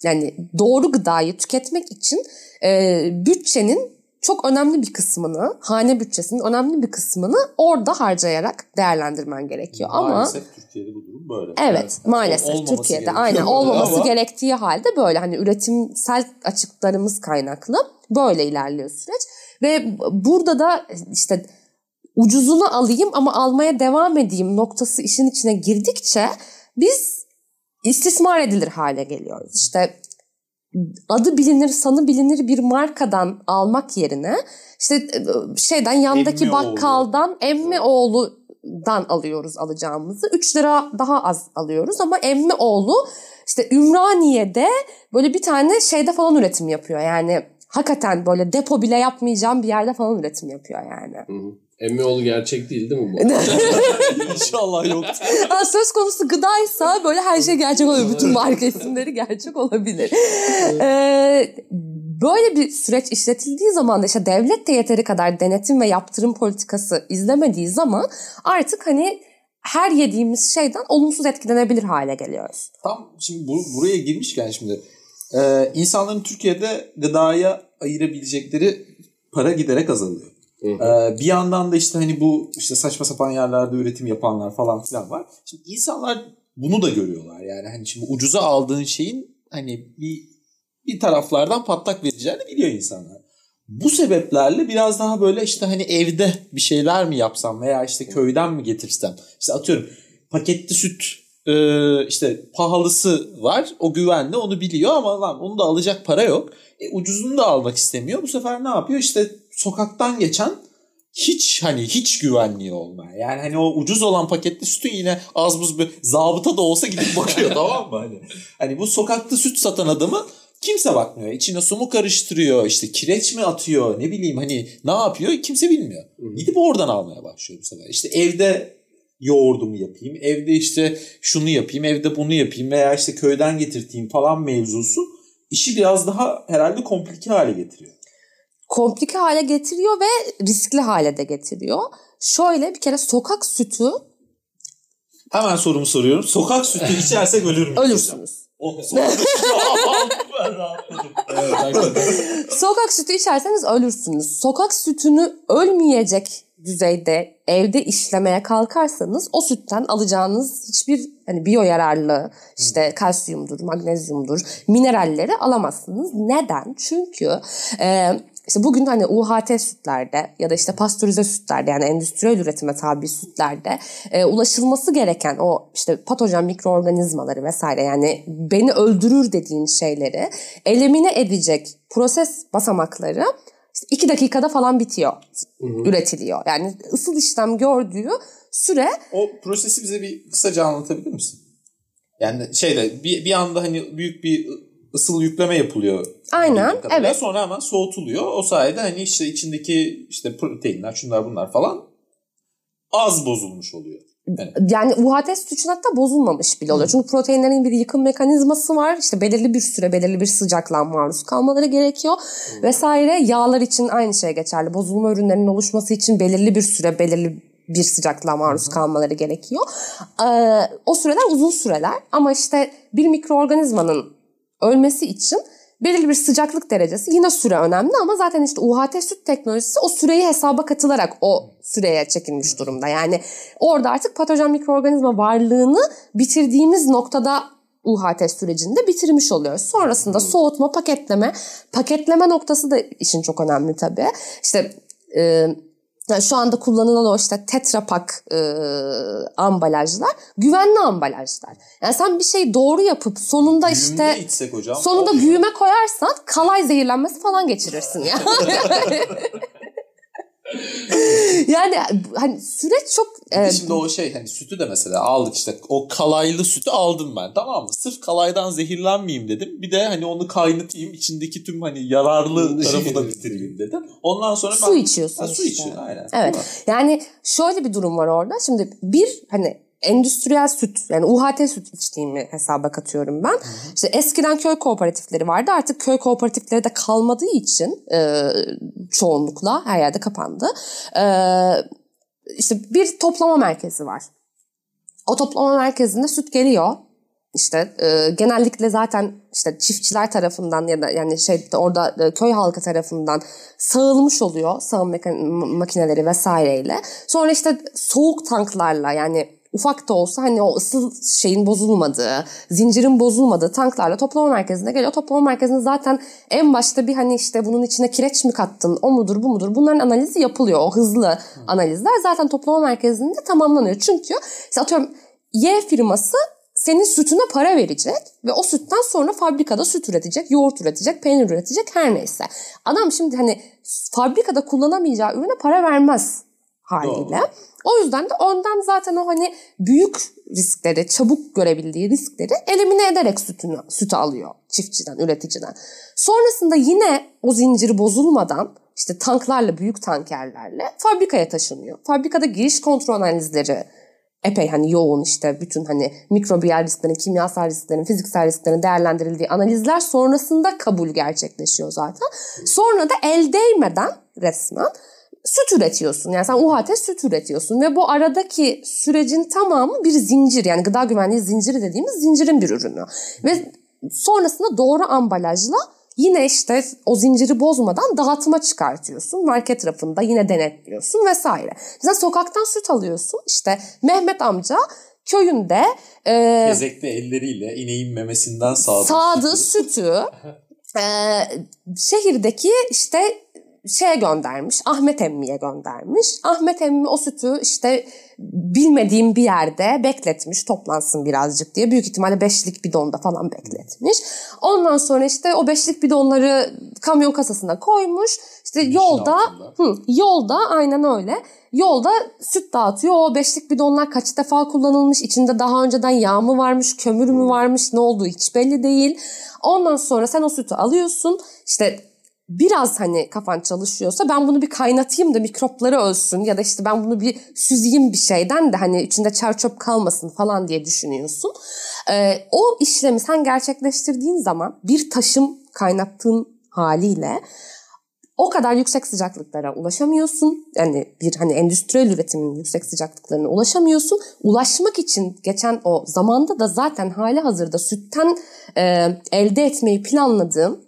Yani doğru gıdayı tüketmek için e, bütçenin çok önemli bir kısmını, hane bütçesinin önemli bir kısmını orada harcayarak değerlendirmen gerekiyor. Maalesef Ama Türkiye'de bu durum böyle. Evet, yani, maalesef Türkiye'de aynen olmaması Ama... gerektiği halde böyle hani üretimsel açıklarımız kaynaklı böyle ilerliyor süreç ve burada da işte ucuzunu alayım ama almaya devam edeyim noktası işin içine girdikçe biz istismar edilir hale geliyoruz. İşte adı bilinir, sanı bilinir bir markadan almak yerine işte e, şeyden yandaki emmi bakkaldan oğlu. emmi oğludan alıyoruz alacağımızı. 3 lira daha az alıyoruz ama emmi oğlu işte Ümraniye'de böyle bir tane şeyde falan üretim yapıyor. Yani hakikaten böyle depo bile yapmayacağım bir yerde falan üretim yapıyor yani. Hı hı. Emmioğlu gerçek değil değil mi bu? İnşallah yok. Söz konusu gıdaysa böyle her şey gerçek olabilir. Bütün marka isimleri gerçek olabilir. ee, böyle bir süreç işletildiği zaman da işte devlet de yeteri kadar denetim ve yaptırım politikası izlemediği zaman artık hani her yediğimiz şeyden olumsuz etkilenebilir hale geliyoruz. Tam şimdi bu, buraya girmişken şimdi e, insanların Türkiye'de gıdaya ayırabilecekleri para giderek azalıyor. Ee, bir yandan da işte hani bu işte saçma sapan yerlerde üretim yapanlar falan filan var. Şimdi insanlar bunu da görüyorlar yani hani şimdi ucuza aldığın şeyin hani bir bir taraflardan patlak vereceğini biliyor insanlar. Bu sebeplerle biraz daha böyle işte hani evde bir şeyler mi yapsam veya işte köyden mi getirsem. İşte atıyorum paketli süt işte pahalısı var o güvenli onu biliyor ama lan onu da alacak para yok. E, ucuzunu da almak istemiyor. Bu sefer ne yapıyor? İşte sokaktan geçen hiç hani hiç güvenliği olmaya. Yani hani o ucuz olan paketli sütün yine az buz bir zabıta da olsa gidip bakıyor tamam mı? Hani, hani bu sokakta süt satan adamı kimse bakmıyor. İçine su mu karıştırıyor işte kireç mi atıyor ne bileyim hani ne yapıyor kimse bilmiyor. Gidip oradan almaya başlıyor bu sefer. İşte evde yoğurdumu yapayım. Evde işte şunu yapayım. Evde bunu yapayım. Veya işte köyden getirteyim falan mevzusu işi biraz daha herhalde komplike hale getiriyor. Komplike hale getiriyor ve riskli hale de getiriyor. Şöyle bir kere sokak sütü Hemen sorumu soruyorum. Sokak sütü içersek ölür müyüz? ölürsünüz. Sokak sütü. Sokak içerseniz ölürsünüz. Sokak sütünü ölmeyecek düzeyde evde işlemeye kalkarsanız o sütten alacağınız hiçbir hani biyo yararlı işte kalsiyumdur, magnezyumdur, mineralleri alamazsınız. Neden? Çünkü e, işte bugün hani UHT sütlerde ya da işte pastörize sütlerde yani endüstriyel üretime tabi sütlerde e, ulaşılması gereken o işte patojen mikroorganizmaları vesaire yani beni öldürür dediğin şeyleri elimine edecek proses basamakları işte iki dakikada falan bitiyor, üretiliyor. Yani ısıl işlem gördüğü süre O prosesi bize bir kısaca anlatabilir misin? Yani şeyde bir, bir anda hani büyük bir ısıl yükleme yapılıyor. Aynen, kadarıyla. evet. Sonra hemen soğutuluyor. O sayede hani işte içindeki işte proteinler şunlar bunlar falan az bozulmuş oluyor. yani UHT süt için hatta bozulmamış bile oluyor. Çünkü proteinlerin bir yıkım mekanizması var. İşte belirli bir süre belirli bir sıcaklığa maruz kalmaları gerekiyor vesaire. Yağlar için aynı şey geçerli. Bozulma ürünlerinin oluşması için belirli bir süre belirli bir sıcaklığa maruz kalmaları gerekiyor. Ee, o süreler uzun süreler ama işte bir mikroorganizmanın ölmesi için belirli bir sıcaklık derecesi yine süre önemli ama zaten işte UHT süt teknolojisi o süreyi hesaba katılarak o süreye çekilmiş durumda. Yani orada artık patojen mikroorganizma varlığını bitirdiğimiz noktada UHT sürecinde bitirmiş oluyoruz. Sonrasında soğutma, paketleme. Paketleme noktası da işin çok önemli tabii. İşte e, yani şu anda kullanılan o işte Tetra Pak e, ambalajlar güvenli ambalajlar. Yani sen bir şeyi doğru yapıp sonunda işte Düğünde içsek hocam. sonunda olmuyor. güğüme koyarsan kalay zehirlenmesi falan geçirirsin ya. yani hani süreç çok e, Şimdi o şey hani sütü de mesela aldık işte o kalaylı sütü aldım ben tamam mı? Sırf kalaydan zehirlenmeyeyim dedim. Bir de hani onu kaynatayım içindeki tüm hani yararlı tarafı da bitireyim dedim. Ondan sonra su ben... içiyorsun Ha, su işte. içiyor aynen. Evet. Yani şöyle bir durum var orada. Şimdi bir hani endüstriyel süt yani UHT süt içtiğimi hesaba katıyorum ben. İşte eskiden köy kooperatifleri vardı. Artık köy kooperatifleri de kalmadığı için e, çoğunlukla her yerde kapandı. E, işte bir toplama merkezi var. O toplama merkezinde süt geliyor. İşte e, genellikle zaten işte çiftçiler tarafından ya da yani şey orada e, köy halkı tarafından sağılmış oluyor sağım makineleri vesaireyle. Sonra işte soğuk tanklarla yani ufak da olsa hani o ısıl şeyin bozulmadığı, zincirin bozulmadığı tanklarla toplama merkezine geliyor. Toplama merkezinde zaten en başta bir hani işte bunun içine kireç mi kattın, o mudur, bu mudur? Bunların analizi yapılıyor. O hızlı analizler zaten toplama merkezinde tamamlanıyor. Çünkü işte atıyorum Y firması senin sütüne para verecek ve o sütten sonra fabrikada süt üretecek, yoğurt üretecek, peynir üretecek her neyse. Adam şimdi hani fabrikada kullanamayacağı ürüne para vermez haliyle. O yüzden de ondan zaten o hani büyük riskleri, çabuk görebildiği riskleri elimine ederek sütünü, sütü alıyor çiftçiden, üreticiden. Sonrasında yine o zinciri bozulmadan işte tanklarla, büyük tankerlerle fabrikaya taşınıyor. Fabrikada giriş kontrol analizleri epey hani yoğun işte bütün hani mikrobiyal risklerin, kimyasal risklerin, fiziksel risklerin değerlendirildiği analizler sonrasında kabul gerçekleşiyor zaten. Sonra da el değmeden resmen süt üretiyorsun. Yani sen UHT süt üretiyorsun ve bu aradaki sürecin tamamı bir zincir. Yani gıda güvenliği zinciri dediğimiz zincirin bir ürünü. Ve sonrasında doğru ambalajla yine işte o zinciri bozmadan dağıtıma çıkartıyorsun. Market rafında yine denetliyorsun vesaire. Mesela sokaktan süt alıyorsun. İşte Mehmet amca köyünde e, Tezekli elleriyle ineğin memesinden sağdı. sağdığı sütü e, şehirdeki işte şeye göndermiş. Ahmet Emmi'ye göndermiş. Ahmet Emmi o sütü işte bilmediğim bir yerde bekletmiş toplansın birazcık diye. Büyük ihtimalle beşlik bidonda falan bekletmiş. Ondan sonra işte o beşlik bidonları kamyon kasasına koymuş. İşte yolda hı, yolda aynen öyle. Yolda süt dağıtıyor. O beşlik bidonlar kaç defa kullanılmış. içinde daha önceden yağ mı varmış, kömür mü varmış, ne olduğu hiç belli değil. Ondan sonra sen o sütü alıyorsun. İşte biraz hani kafan çalışıyorsa ben bunu bir kaynatayım da mikropları ölsün ya da işte ben bunu bir süzeyim bir şeyden de hani içinde çer çöp kalmasın falan diye düşünüyorsun. Ee, o işlemi sen gerçekleştirdiğin zaman bir taşım kaynattığın haliyle o kadar yüksek sıcaklıklara ulaşamıyorsun. Yani bir hani endüstriyel üretimin yüksek sıcaklıklarına ulaşamıyorsun. Ulaşmak için geçen o zamanda da zaten hali hazırda sütten e, elde etmeyi planladığım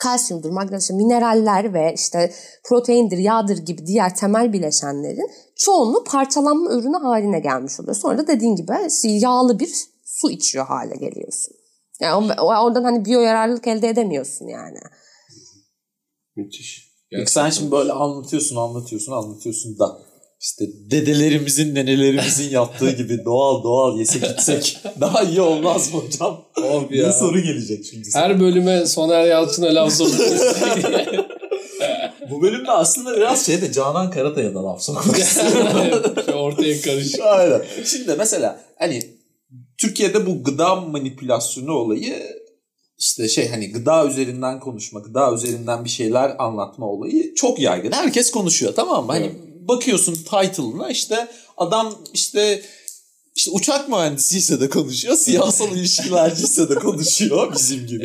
kalsiyumdur, magnezyum, mineraller ve işte proteindir, yağdır gibi diğer temel bileşenlerin çoğunluğu parçalanma ürünü haline gelmiş oluyor. Sonra da dediğin gibi yağlı bir su içiyor hale geliyorsun. Yani oradan hani biyo yararlılık elde edemiyorsun yani. Müthiş. Peki sen şimdi böyle anlatıyorsun, anlatıyorsun, anlatıyorsun da işte dedelerimizin, nenelerimizin yaptığı gibi doğal doğal yesek içsek daha iyi olmaz mı hocam? Of Ne ya. soru gelecek şimdi. sana. Her bölüme Soner Yalçın'a laf sokuyorsun. Bu bölümde aslında biraz şeyde Canan Karatay'a da laf sokmak istiyorum. Ortaya karışık. Aynen. Şimdi mesela hani Türkiye'de bu gıda manipülasyonu olayı işte şey hani gıda üzerinden konuşma, gıda üzerinden bir şeyler anlatma olayı çok yaygın. Herkes konuşuyor tamam mı? Hani Evet. Bakıyorsun title'ına işte adam işte işte uçak mühendisiyse de konuşuyor, siyasal ilişkilerciyse de konuşuyor bizim gibi.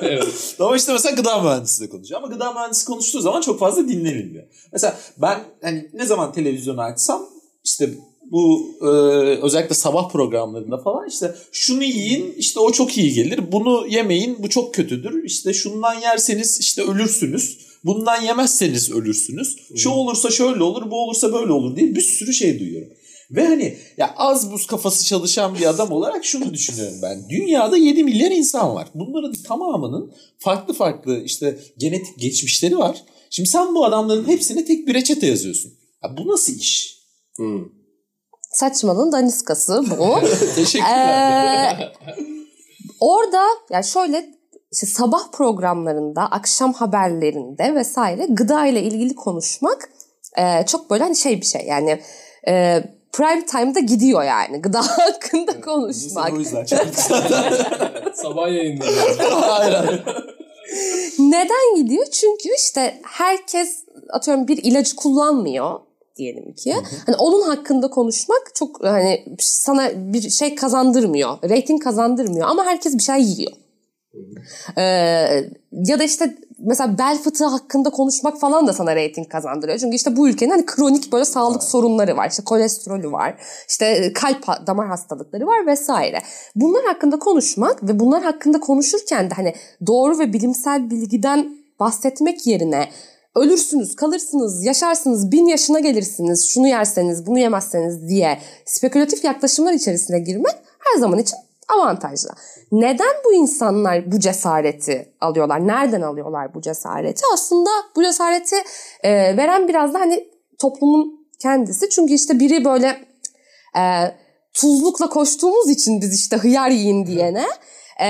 evet. Ama işte mesela gıda mühendisi de konuşuyor. Ama gıda mühendisi konuştuğu zaman çok fazla dinlenilmiyor. Mesela ben hani ne zaman televizyonu açsam işte bu e, özellikle sabah programlarında falan işte şunu yiyin işte o çok iyi gelir. Bunu yemeyin bu çok kötüdür. İşte şundan yerseniz işte ölürsünüz. Bundan yemezseniz ölürsünüz. Şu olursa şöyle olur bu olursa böyle olur diye bir sürü şey duyuyorum. Ve hani ya az buz kafası çalışan bir adam olarak şunu düşünüyorum ben. Dünyada 7 milyar insan var. Bunların tamamının farklı farklı işte genetik geçmişleri var. Şimdi sen bu adamların hepsine tek bir reçete yazıyorsun. Ya bu nasıl iş? Hmm. Saçmalığın daniskası bu. Teşekkürler. Ee, orada yani şöyle işte sabah programlarında, akşam haberlerinde vesaire gıda ile ilgili konuşmak e, çok böyle hani şey bir şey yani e, prime time'da gidiyor yani gıda hakkında konuşmak. o yüzden çok Sabah yayınlıyoruz. Aynen. Neden gidiyor? Çünkü işte herkes atıyorum bir ilacı kullanmıyor diyelim ki. Hani onun hakkında konuşmak çok hani sana bir şey kazandırmıyor. Rating kazandırmıyor ama herkes bir şey yiyor. Ee, ya da işte mesela bel fıtığı hakkında konuşmak falan da sana reyting kazandırıyor. Çünkü işte bu ülkenin hani kronik böyle sağlık sorunları var. İşte kolesterolü var. işte kalp ha- damar hastalıkları var vesaire. Bunlar hakkında konuşmak ve bunlar hakkında konuşurken de hani doğru ve bilimsel bilgiden bahsetmek yerine ölürsünüz, kalırsınız, yaşarsınız, bin yaşına gelirsiniz, şunu yerseniz, bunu yemezseniz diye spekülatif yaklaşımlar içerisine girmek her zaman için avantajlı. Neden bu insanlar bu cesareti alıyorlar? Nereden alıyorlar bu cesareti? Aslında bu cesareti e, veren biraz da hani toplumun kendisi. Çünkü işte biri böyle e, tuzlukla koştuğumuz için biz işte hıyar yiyin diyene e,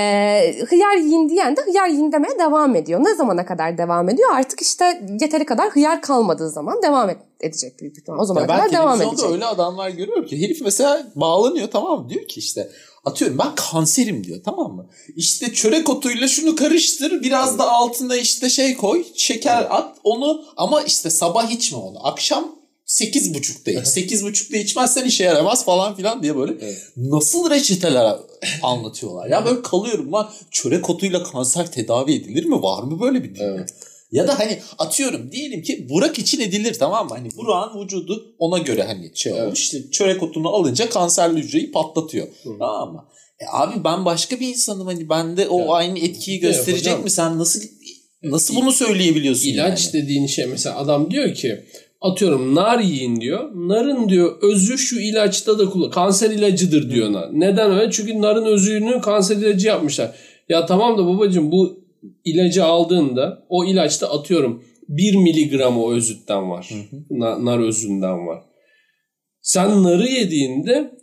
hıyar yiyin diyen de hıyar yiyin demeye devam ediyor. Ne zamana kadar devam ediyor? Artık işte yeteri kadar hıyar kalmadığı zaman devam et- edecek büyük ihtimal. O zamana Ya ben kadar devam edecek. öyle adamlar görüyorum ki herif mesela bağlanıyor tamam mı? Diyor ki işte atıyorum ben kanserim diyor tamam mı? İşte çörek otuyla şunu karıştır biraz da altına işte şey koy şeker at onu ama işte sabah içme onu akşam sekiz buçukta iç. Sekiz buçukta içmezsen işe yaramaz falan filan diye böyle Evet. nasıl reçeteler anlatıyorlar. Ya böyle kalıyorum lan çörek otuyla kanser tedavi edilir mi? Var mı böyle bir dünya? Evet. Ya da hani atıyorum diyelim ki Burak için edilir tamam mı? Hani Burak'ın vücudu ona göre hani şey Evet. olmuş. İşte çörek otunu alınca kanserli hücreyi patlatıyor. Tamam mı? E abi ben başka bir insanım hani bende o Ya, aynı etkiyi gösterecek hocam- mi? Sen nasıl nasıl bunu söyleyebiliyorsun İlaç yani? dediğin şey mesela adam diyor ki atıyorum nar yiyin diyor. Narın diyor özü şu ilaçta da kullan. Kanser ilacıdır diyor nar. Neden öyle? Çünkü narın özünü kanser ilacı yapmışlar. Ya tamam da babacığım bu ilacı aldığında o ilaçta atıyorum 1 miligram o özütten var. Na- nar özünden var. Sen narı yediğinde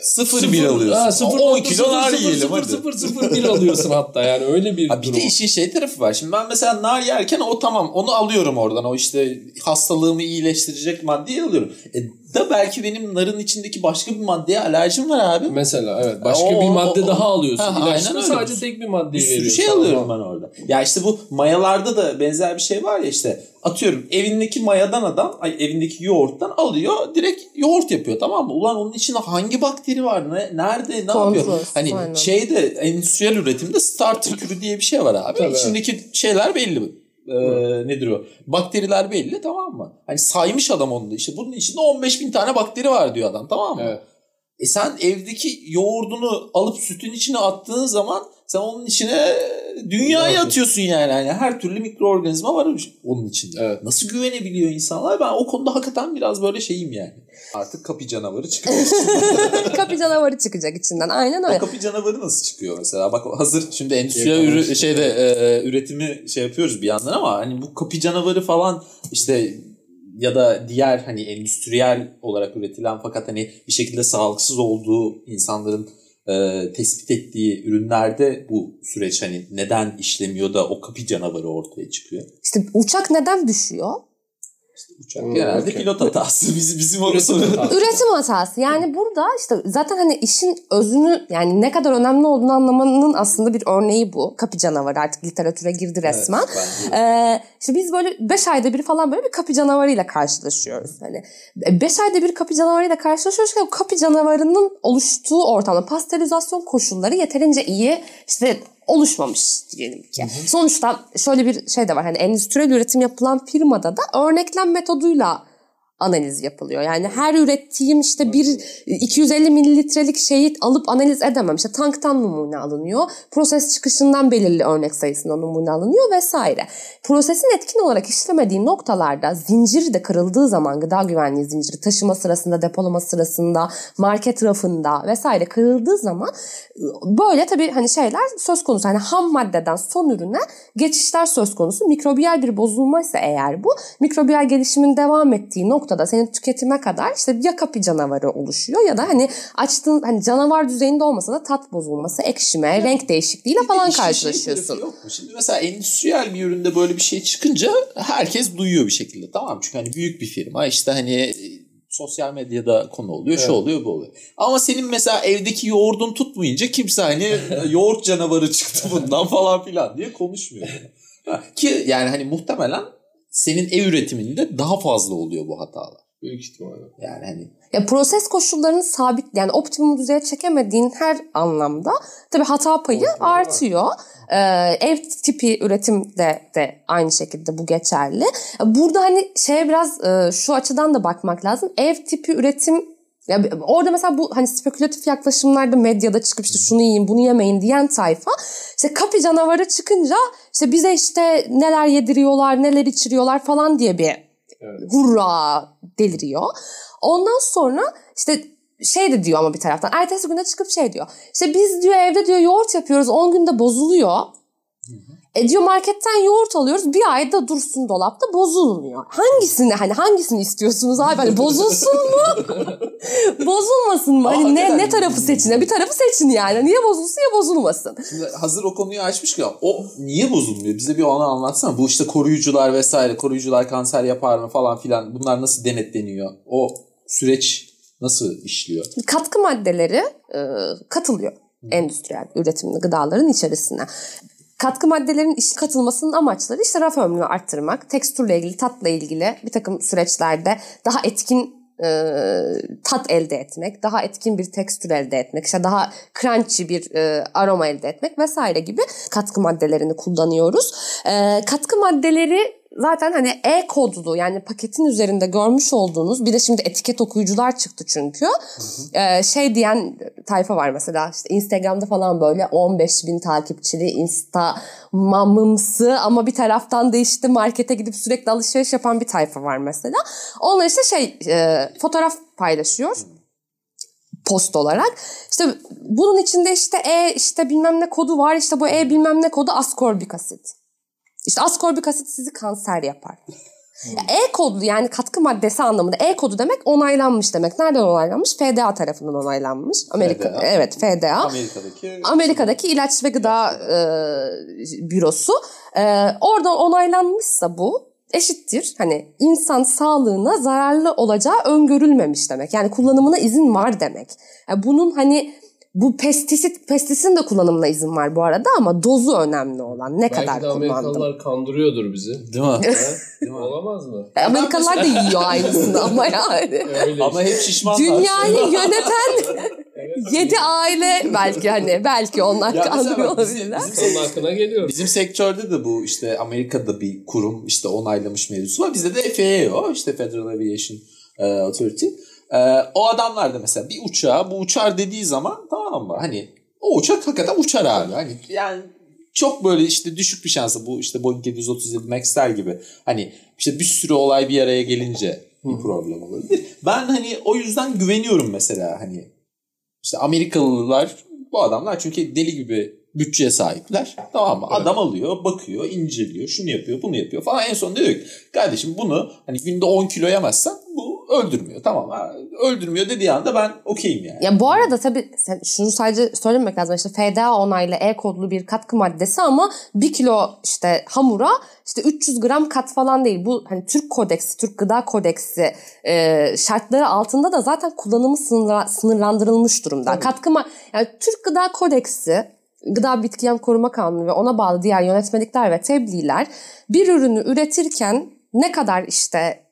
Sıfır bir alıyorsun. Ha, sıfır 10 nokta kilo nar yiyelim sıfır hadi. sıfır sıfır bir alıyorsun hatta yani öyle bir Ha bir durum. de işin şey tarafı var. Şimdi ben mesela nar yerken o tamam onu alıyorum oradan. O işte hastalığımı iyileştirecek maddeyi alıyorum. E da belki benim narın içindeki başka bir maddeye alerjim var abi. Mesela evet başka O- bir o- madde o- daha alıyorsun. Ha, İlaçta aynen öyle. sadece tek bir maddeyi Bir sürü veriyorsun. şey alıyorum ben orada. Ya işte bu mayalarda da benzer bir şey var ya işte atıyorum evindeki mayadan adam ay evindeki yoğurttan alıyor direkt yoğurt yapıyor tamam mı? Ulan onun içinde hangi bakteri var? Ne, nerede ne Kontrol, yapıyor? Hani aynen. şeyde endüstriyel üretimde starter kürü diye bir şey var abi. Tabii. İçindeki şeyler belli. Ee, nedir o? Bakteriler belli tamam mı? Hani saymış adam onu da işte bunun içinde 15 bin tane bakteri var diyor adam tamam mı? Evet. E sen evdeki yoğurdunu alıp sütün içine attığın zaman sen onun içine dünyayı Evet. atıyorsun yani. yani. Her türlü mikroorganizma var onun içinde. Evet. Nasıl güvenebiliyor insanlar? Ben o konuda hakikaten biraz böyle şeyim yani. Artık kapı canavarı çıkıyor. Kapı canavarı çıkacak içinden. Aynen o öyle. kapı canavarı nasıl çıkıyor mesela? Bak hazır şimdi endüstriyel Yakalamış. ürü, şeyde e, üretimi şey yapıyoruz bir yandan ama hani bu kapı canavarı falan işte ya da diğer hani endüstriyel olarak üretilen fakat hani bir şekilde sağlıksız olduğu insanların e, tespit ettiği ürünlerde bu süreç hani neden işlemiyor da o kapı canavarı ortaya çıkıyor. İşte uçak neden düşüyor? Uçak Hmm, genelde okey. pilot hatası. Bizim, bizim o Üretim hatası. Üretim hatası. Yani burada işte zaten hani işin özünü yani ne kadar önemli olduğunu anlamanın aslında bir örneği bu. Kapı canavarı artık literatüre girdi resmen. Evet. Ee, işte biz böyle 5 ayda bir falan böyle bir kapı canavarıyla karşılaşıyoruz. Hani 5 ayda bir kapı canavarıyla karşılaşıyoruz ki o kapı canavarının oluştuğu ortamda pastörizasyon koşulları yeterince iyi işte oluşmamış diyelim ki. Sonuçta şöyle bir şey de var. Hani endüstriyel üretim yapılan firmada da örneklem metoduyla analiz yapılıyor. Yani her ürettiğim işte bir 250 mililitrelik şeyi alıp analiz edemem. İşte tanktan numune alınıyor. Proses çıkışından belirli örnek sayısında numune alınıyor vesaire. Prosesin etkin olarak işlemediği noktalarda zinciri de kırıldığı zaman gıda güvenliği zinciri taşıma sırasında, depolama sırasında, market rafında vesaire kırıldığı zaman böyle tabii hani şeyler söz konusu. Hani ham maddeden son ürüne geçişler söz konusu. Mikrobiyal bir bozulmaysa eğer bu, mikrobiyal gelişimin devam ettiği noktada senin tüketime kadar işte ya kapı canavarı oluşuyor ya da hani açtığın hani canavar düzeyinde olmasa da tat bozulması, ekşime, renk değişikliğiyle falan şey karşılaşıyorsun. tarafı yok mu? Şimdi mesela endüstriyel bir üründe böyle bir şey çıkınca herkes duyuyor bir şekilde. Tamam mı? Çünkü hani büyük bir firma işte hani e, sosyal medyada konu oluyor, şu Evet. oluyor, bu oluyor. Ama senin mesela evdeki yoğurdun tutmayınca kimse hani yoğurt canavarı çıktı bundan falan filan diye konuşmuyor. Ki yani hani muhtemelen senin ev üretiminde daha fazla oluyor bu hatalar. Büyük ihtimalle. Yani hani Ya proses koşullarını sabit yani optimum düzeye çekemediğin her anlamda tabii hata payı var. artıyor. Ee, ev tipi üretimde de aynı şekilde bu geçerli. Burada hani şeye biraz e, şu açıdan da bakmak lazım. Ev tipi üretim ya orada mesela bu hani spekülatif yaklaşımlarda medyada çıkıp işte şunu yiyin bunu yemeyin diyen tayfa işte kapı canavarı çıkınca işte bize işte neler yediriyorlar neler içiriyorlar falan diye bir Evet. hurra deliriyor. Ondan sonra işte şey de diyor ama bir taraftan. Ertesi güne çıkıp şey diyor. İşte biz diyor evde diyor yoğurt yapıyoruz 10 günde bozuluyor. E diyor marketten yoğurt alıyoruz bir ayda dursun dolapta bozulmuyor. Hangisini hani hangisini istiyorsunuz abi? Hani bozulsun mu? Bozulmasın mı? Hani ne, ne tarafı seçin? Bir tarafı seçin yani. Niye bozulsun ya bozulmasın. Şimdi hazır o konuyu açmış ki o niye bozulmuyor? Bize bir onu anlatsana. Bu işte koruyucular vesaire, koruyucular kanser yapar mı falan filan bunlar nasıl denetleniyor? O süreç nasıl işliyor? katkı maddeleri e, katılıyor endüstriyel üretimli gıdaların içerisine. Katkı maddelerin iş katılmasının amaçları işte raf ömrünü arttırmak, tekstürle ilgili, tatla ilgili bir takım süreçlerde daha etkin e, tat elde etmek, daha etkin bir tekstür elde etmek, işte daha crunchy bir e, aroma elde etmek vesaire gibi katkı maddelerini kullanıyoruz. E, katkı maddeleri zaten hani e-kodlu yani paketin üzerinde görmüş olduğunuz bir de şimdi etiket okuyucular çıktı çünkü. Ee, şey diyen tayfa var mesela işte Instagram'da falan böyle 15 bin takipçili insta mamımsı ama bir taraftan da işte markete gidip sürekli alışveriş yapan bir tayfa var mesela. Onlar işte şey e, fotoğraf paylaşıyor post olarak. İşte bunun içinde işte e işte bilmem ne kodu var işte bu e bilmem ne kodu askorbik asit. İşte askorbik asit sizi kanser yapar. E kodu yani katkı maddesi anlamında E kodu demek onaylanmış demek. Nereden onaylanmış? FDA tarafından onaylanmış. Amerika FDA. evet FDA. Amerika'daki Amerika'daki ilaç ve gıda e, bürosu. E, oradan onaylanmışsa bu eşittir. Hani insan sağlığına zararlı olacağı öngörülmemiş demek. Yani kullanımına izin var demek. Yani bunun hani bu pestisit, pestisin de kullanımına izin var bu arada ama dozu önemli olan. Ne Belki kadar kullandım. Amerikalılar kandırıyordur bizi. Değil mi? Değil mi? Olamaz mı? E, Amerikalılar da yiyor aynısını ama yani. Öyle Ama hep şişmanlar. Dünyayı yöneten yedi aile belki hani belki onlar Ya kandırıyor bizim- olabilirler. bizim Sonun hakkına geliyor. Bizim sektörde de bu işte Amerika'da bir kurum işte onaylamış mevzusu var. Bizde de FAA işte Federal Aviation e, Authority. E, o adamlar da mesela bir uçağa bu uçar dediği zaman tamam mı? Hani o uçak hakikaten uçar abi. Hani yani çok böyle işte düşük bir şansı bu işte Boeing 737 Max'ler gibi. Hani işte bir sürü olay bir araya gelince bir problem olabilir. Ben hani o yüzden güveniyorum mesela hani işte Amerikalılar bu adamlar çünkü deli gibi bütçeye sahipler. Tamam mı? Evet. Adam alıyor, bakıyor, inceliyor, şunu yapıyor, bunu yapıyor falan. En son diyor ki kardeşim bunu hani günde 10 kilo yemezsen bu öldürmüyor. Tamam öldürmüyor dediği anda ben okeyim yani. Ya bu arada tabii sen şunu sadece söylemek lazım. İşte FDA onaylı E kodlu bir katkı maddesi ama bir kilo işte hamura işte 300 gram kat falan değil. Bu hani Türk kodeksi, Türk gıda kodeksi e, şartları altında da zaten kullanımı sınırla- sınırlandırılmış durumda. Katkı ma- yani Türk gıda kodeksi Gıda Bitki Yem Koruma Kanunu ve ona bağlı diğer yönetmelikler ve tebliğler bir ürünü üretirken ne kadar işte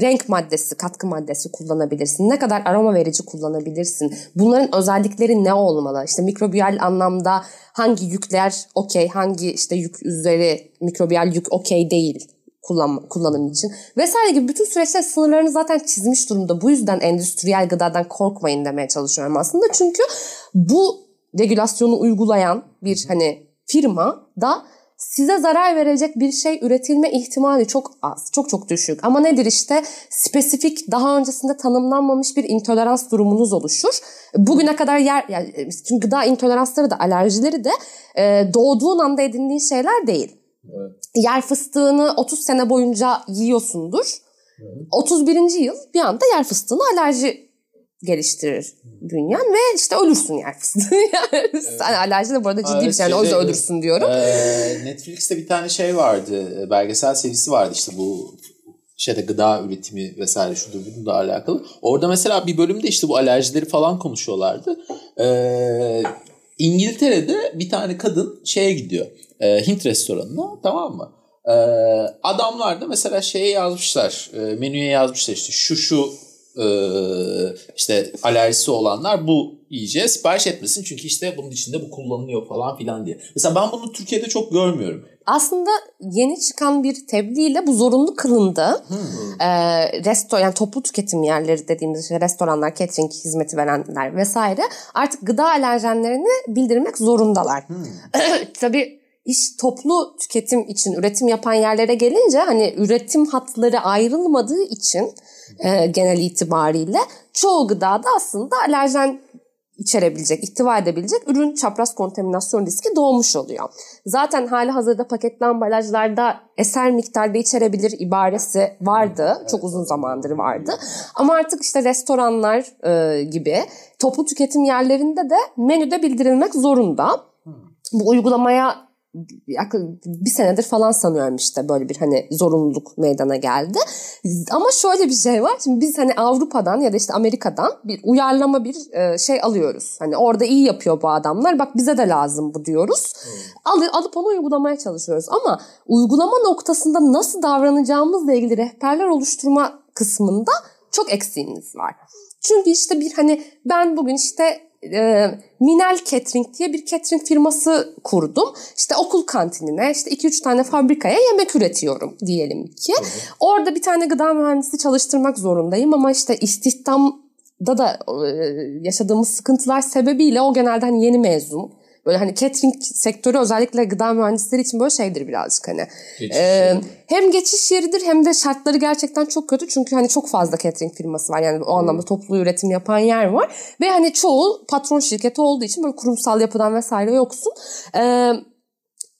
renk maddesi, katkı maddesi kullanabilirsin. Ne kadar aroma verici kullanabilirsin. Bunların özellikleri ne olmalı? İşte mikrobiyal anlamda hangi yükler okey, hangi işte yük üzeri mikrobiyal yük okey değil kullan, kullanım için. Vesaire gibi bütün süreçler sınırlarını zaten çizmiş durumda. Bu yüzden endüstriyel gıdadan korkmayın demeye çalışıyorum aslında. Çünkü bu regülasyonu uygulayan bir hani firma da size zarar verecek bir şey üretilme ihtimali çok az. Çok çok düşük. Ama nedir işte spesifik daha öncesinde tanımlanmamış bir intolerans durumunuz oluşur. Bugüne kadar yer yani çünkü gıda intoleransları da alerjileri de e, doğduğun anda edindiğin şeyler değil. Evet. Yer fıstığını 30 sene boyunca yiyorsundur. 31. yıl bir anda yer fıstığına alerji geliştirir bünyen ve işte ölürsün yer fıstığı. yani alerji de bu arada ciddi Evet, bir şey. Yani o yüzden ölürsün diyorum. Ee, Netflix'te bir tane şey vardı. Belgesel serisi vardı işte bu şeyde gıda üretimi vesaire şudur bununla alakalı. Orada mesela bir bölümde işte bu alerjileri falan konuşuyorlardı. Ee, İngiltere'de bir tane kadın şeye gidiyor. e, Hint restoranına tamam mı? Ee, adamlar da mesela şeye yazmışlar. e, menüye yazmışlar işte şu şu e, işte alerjisi olanlar bu yiyeceğe sipariş etmesin. Çünkü işte bunun içinde bu kullanılıyor falan filan diye. Mesela ben bunu Türkiye'de çok görmüyorum. Aslında yeni çıkan bir tebliğle bu zorunlu kılındı. Ee, resto yani toplu tüketim yerleri dediğimiz işte restoranlar, catering hizmeti verenler vesaire artık gıda alerjenlerini bildirmek zorundalar. Tabii iş toplu tüketim için üretim yapan yerlere gelince hani üretim hatları ayrılmadığı için e, genel itibariyle çoğu gıdada aslında alerjen içerebilecek, ihtiva edebilecek ürün çapraz kontaminasyon riski doğmuş oluyor. Zaten hali hazırda paketli ambalajlarda eser miktarda içerebilir ibaresi vardı. Çok uzun zamandır vardı. Ama artık işte restoranlar e, gibi toplu tüketim yerlerinde de menüde bildirilmek zorunda. Bu uygulamaya bir senedir falan sanıyorum işte böyle bir hani zorunluluk meydana geldi. Ama şöyle bir şey var. Şimdi biz hani Avrupa'dan ya da işte Amerika'dan bir uyarlama bir e, şey alıyoruz. Hani orada iyi yapıyor bu adamlar. Bak bize de lazım bu diyoruz. Al, alıp onu uygulamaya çalışıyoruz. Ama uygulama noktasında nasıl davranacağımızla ilgili rehberler oluşturma kısmında çok eksiğimiz var. Çünkü işte bir hani ben bugün işte e, Minel Catering diye bir catering firması kurdum. İşte okul kantinine işte 2-3 tane fabrikaya yemek üretiyorum diyelim ki. Orada bir tane gıda mühendisi çalıştırmak zorundayım ama işte istihdamda da e, yaşadığımız sıkıntılar sebebiyle o genelde hani yeni mezun. Böyle hani catering sektörü özellikle gıda mühendisleri için böyle şeydir birazcık hani. Geçiş Ee, hem geçiş yeridir hem de şartları gerçekten çok kötü. Çünkü hani çok fazla catering firması var. Yani o anlamda toplu üretim yapan yer var. Ve hani çoğu patron şirketi olduğu için böyle kurumsal yapıdan vesaire yoksun. Ee,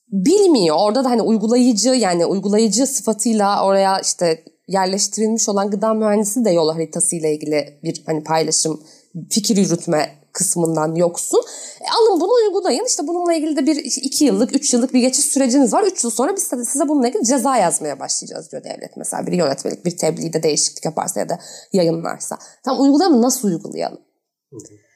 bilmiyor. Orada da hani uygulayıcı yani uygulayıcı sıfatıyla oraya işte yerleştirilmiş olan gıda mühendisi de yol haritası ile ilgili bir hani paylaşım, fikir yürütme kısmından yoksun. E, alın bunu uygulayın. İşte bununla ilgili de bir iki yıllık, üç yıllık bir geçiş süreciniz var. Üç yıl sonra biz size bununla ilgili ceza yazmaya başlayacağız diyor devlet. Mesela bir yönetmelik, bir tebliğde değişiklik yaparsa ya da yayınlarsa. Tam uygulayalım nasıl uygulayalım?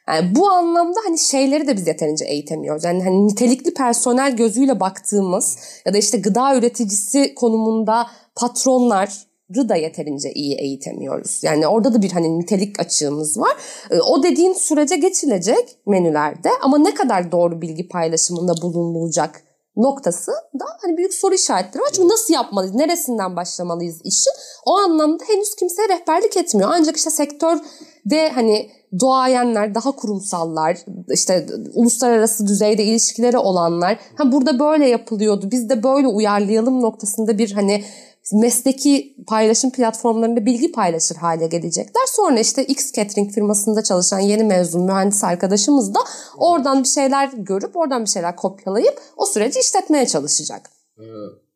Yani bu anlamda hani şeyleri de biz yeterince eğitemiyoruz. Yani hani nitelikli personel gözüyle baktığımız ya da işte gıda üreticisi konumunda patronlar da yeterince iyi eğitemiyoruz. Yani orada da bir hani nitelik açığımız var. E, o dediğin sürece geçilecek menülerde ama ne kadar doğru bilgi paylaşımında bulunulacak noktası da hani büyük soru işaretleri var. Çünkü nasıl yapmalıyız, neresinden başlamalıyız işin o anlamda henüz kimse rehberlik etmiyor. Ancak işte sektörde hani doğayenler, daha kurumsallar, işte uluslararası düzeyde ilişkileri olanlar ha burada böyle yapılıyordu biz de böyle uyarlayalım noktasında bir hani mesleki paylaşım platformlarında bilgi paylaşır hale gelecekler. Sonra işte X Catering firmasında çalışan yeni mezun mühendis arkadaşımız da oradan bir şeyler görüp oradan bir şeyler kopyalayıp o süreci işletmeye çalışacak. Ee,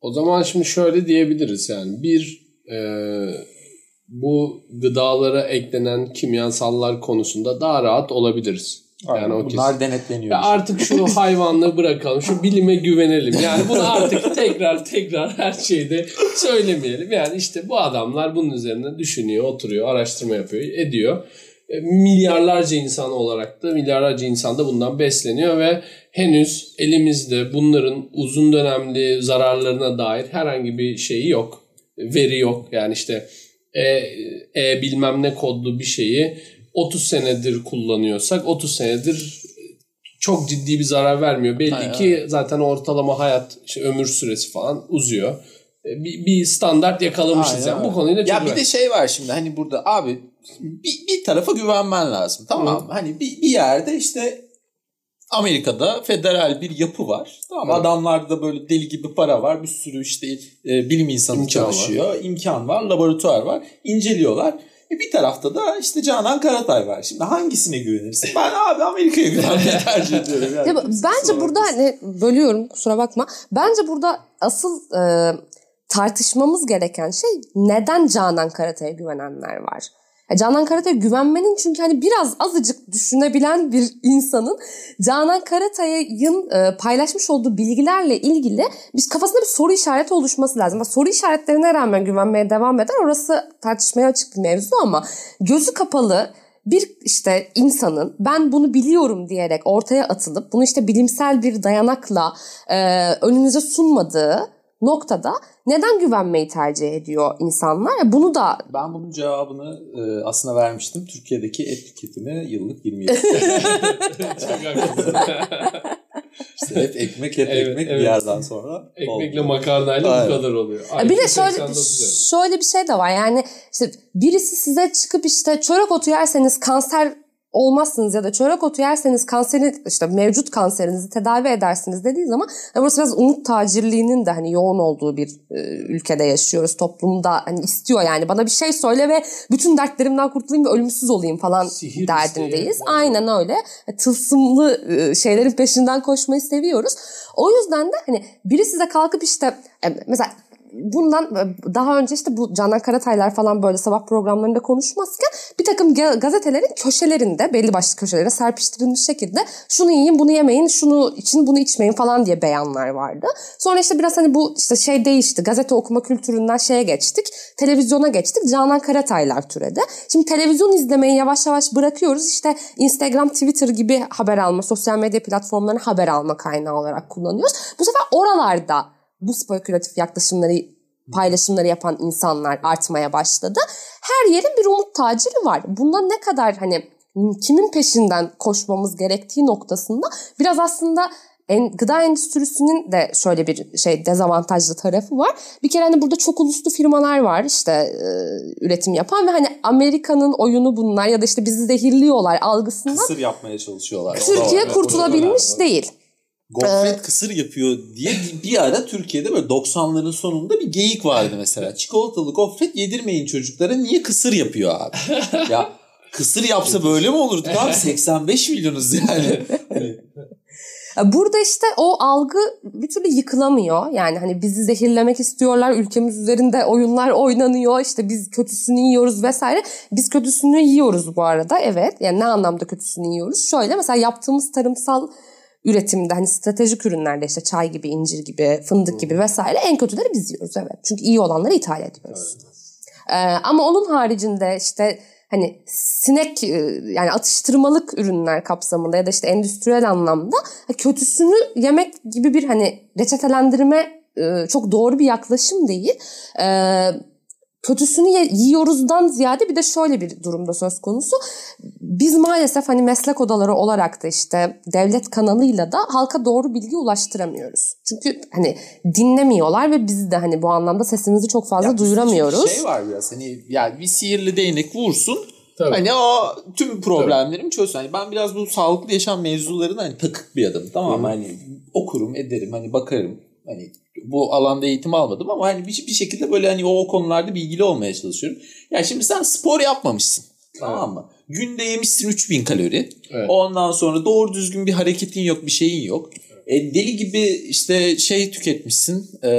o zaman şimdi şöyle diyebiliriz yani bir e, bu gıdalara eklenen kimyasallar konusunda daha rahat olabiliriz. Yani o Bunlar kesin. denetleniyor. Ya artık şu hayvanlığı bırakalım. Şu bilime güvenelim. Yani bunu artık tekrar tekrar her şeyde söylemeyelim. Yani işte bu adamlar bunun üzerine düşünüyor, oturuyor, araştırma yapıyor, ediyor. E, milyarlarca insan olarak da milyarlarca insan da bundan besleniyor ve henüz elimizde bunların uzun dönemli zararlarına dair herhangi bir şeyi yok. Veri yok. Yani işte e, e bilmem ne kodlu bir şeyi 30 senedir kullanıyorsak 30 senedir çok ciddi bir zarar vermiyor. Belli Aynen. ki zaten ortalama hayat işte ömür süresi falan uzuyor. E, bir, bir standart yakalamışız Aynen. yani bu konuyla çok Ya bir de şey var şimdi hani burada abi bir, bir tarafa güvenmen lazım tamam mı? Hani bir, bir yerde işte Amerika'da federal bir yapı var. Tamam evet. Adamlarda böyle deli gibi para var. Bir sürü işte e, bilim insanı İmkan çalışıyor. Var. İmkan var, laboratuvar var. İnceliyorlar. E bir tarafta da işte Canan Karatay var. Şimdi hangisine güvenirsin? Ben abi Amerika'ya güvenmeyi tercih ediyorum. Yani. Ya, bence burada hani bölüyorum kusura bakma. Bence burada asıl e, tartışmamız gereken şey neden Canan Karatay'a güvenenler var? Canan Karatay'a güvenmenin çünkü hani biraz azıcık düşünebilen bir insanın Canan Karatay'ın e, paylaşmış olduğu bilgilerle ilgili biz kafasında bir soru işareti oluşması lazım. Soru işaretlerine rağmen güvenmeye devam eder. Orası tartışmaya açık bir mevzu ama gözü kapalı bir işte insanın ben bunu biliyorum diyerek ortaya atılıp bunu işte bilimsel bir dayanakla e, önünüze sunmadığı noktada neden güvenmeyi tercih ediyor insanlar? Bunu da... Ben bunun cevabını e, aslında vermiştim. Türkiye'deki et tüketimi yıllık 27. İşte hep ekmek hep evet, ekmek evet. bir yerden sonra. Ekmekle oldu. makarnayla Aynen. bu kadar oluyor. Aynen. Bir de şöyle, şöyle bir şey de var yani işte birisi size çıkıp işte çörek otu yerseniz kanser olmazsınız ya da çörek otu yerseniz kanseri işte mevcut kanserinizi tedavi edersiniz dediği zaman yani burası biraz umut tacirliğinin de hani yoğun olduğu bir e, ülkede yaşıyoruz. Toplumda hani istiyor yani bana bir şey söyle ve bütün dertlerimden kurtulayım ve ölümsüz olayım falan Sihir derdindeyiz. Isteği. Aynen öyle. E, tılsımlı e, şeylerin peşinden koşmayı seviyoruz. O yüzden de hani biri size kalkıp işte e, mesela bundan e, daha önce işte bu Canan Karataylar falan böyle sabah programlarında konuşmazken bir takım gazetelerin köşelerinde belli başlı köşelere serpiştirilmiş şekilde şunu yiyin bunu yemeyin şunu için bunu içmeyin falan diye beyanlar vardı. Sonra işte biraz hani bu işte şey değişti gazete okuma kültüründen şeye geçtik televizyona geçtik Canan Karataylar türedi. Şimdi televizyon izlemeyi yavaş yavaş bırakıyoruz işte Instagram Twitter gibi haber alma sosyal medya platformlarını haber alma kaynağı olarak kullanıyoruz. Bu sefer oralarda bu spekülatif yaklaşımları paylaşımları yapan insanlar artmaya başladı. Her yerin bir umut taciri var. Bundan ne kadar hani kimin peşinden koşmamız gerektiği noktasında biraz aslında en, gıda endüstrisinin de şöyle bir şey dezavantajlı tarafı var. Bir kere hani burada çok uluslu firmalar var işte e, üretim yapan ve hani Amerika'nın oyunu bunlar ya da işte bizi zehirliyorlar algısından. Kısır yapmaya çalışıyorlar. Türkiye kurtulabilmiş değil. Gofret ee, kısır yapıyor diye bir ara Türkiye'de böyle 90'ların sonunda bir geyik vardı mesela. Çikolatalı gofret yedirmeyin çocuklara niye kısır yapıyor abi? ya kısır yapsa böyle mi olurduk abi? 85 milyonuz yani. Burada işte o algı bir türlü yıkılamıyor. Yani hani bizi zehirlemek istiyorlar. Ülkemiz üzerinde oyunlar oynanıyor. İşte biz kötüsünü yiyoruz vesaire. Biz kötüsünü yiyoruz bu arada. Evet. Yani ne anlamda kötüsünü yiyoruz? Şöyle mesela yaptığımız tarımsal üretimde hani stratejik ürünlerde işte çay gibi, incir gibi, fındık gibi vesaire en kötüleri biz yiyoruz evet. Çünkü iyi olanları ithal ediyoruz. Ee, ama onun haricinde işte hani sinek e, yani atıştırmalık ürünler kapsamında ya da işte endüstriyel anlamda kötüsünü yemek gibi bir hani reçetelendirme e, çok doğru bir yaklaşım değil. Ee, kötüsünü yiyoruzdan ziyade bir de şöyle bir durumda söz konusu. Biz maalesef hani meslek odaları olarak da işte devlet kanalıyla da halka doğru bilgi ulaştıramıyoruz. Çünkü hani dinlemiyorlar ve biz de hani bu anlamda sesimizi çok fazla Ya duyuramıyoruz. Şey var biraz hani yani bir sihirli değnek vursun. Tabii. Hani o tüm problemlerimi çözsün. Hani ben biraz bu sağlıklı yaşam mevzularına hani takık bir adamım. Tamam mı? Hani okurum, ederim, hani bakarım. Hani bu alanda eğitim almadım ama hani bir, bir şekilde böyle hani o konularda bilgili olmaya çalışıyorum. Yani şimdi sen spor yapmamışsın. Tamam mı? Günde yemişsin 3000 kalori. Evet. Ondan sonra doğru düzgün bir hareketin yok, bir şeyin yok. E, deli gibi işte şey tüketmişsin. E,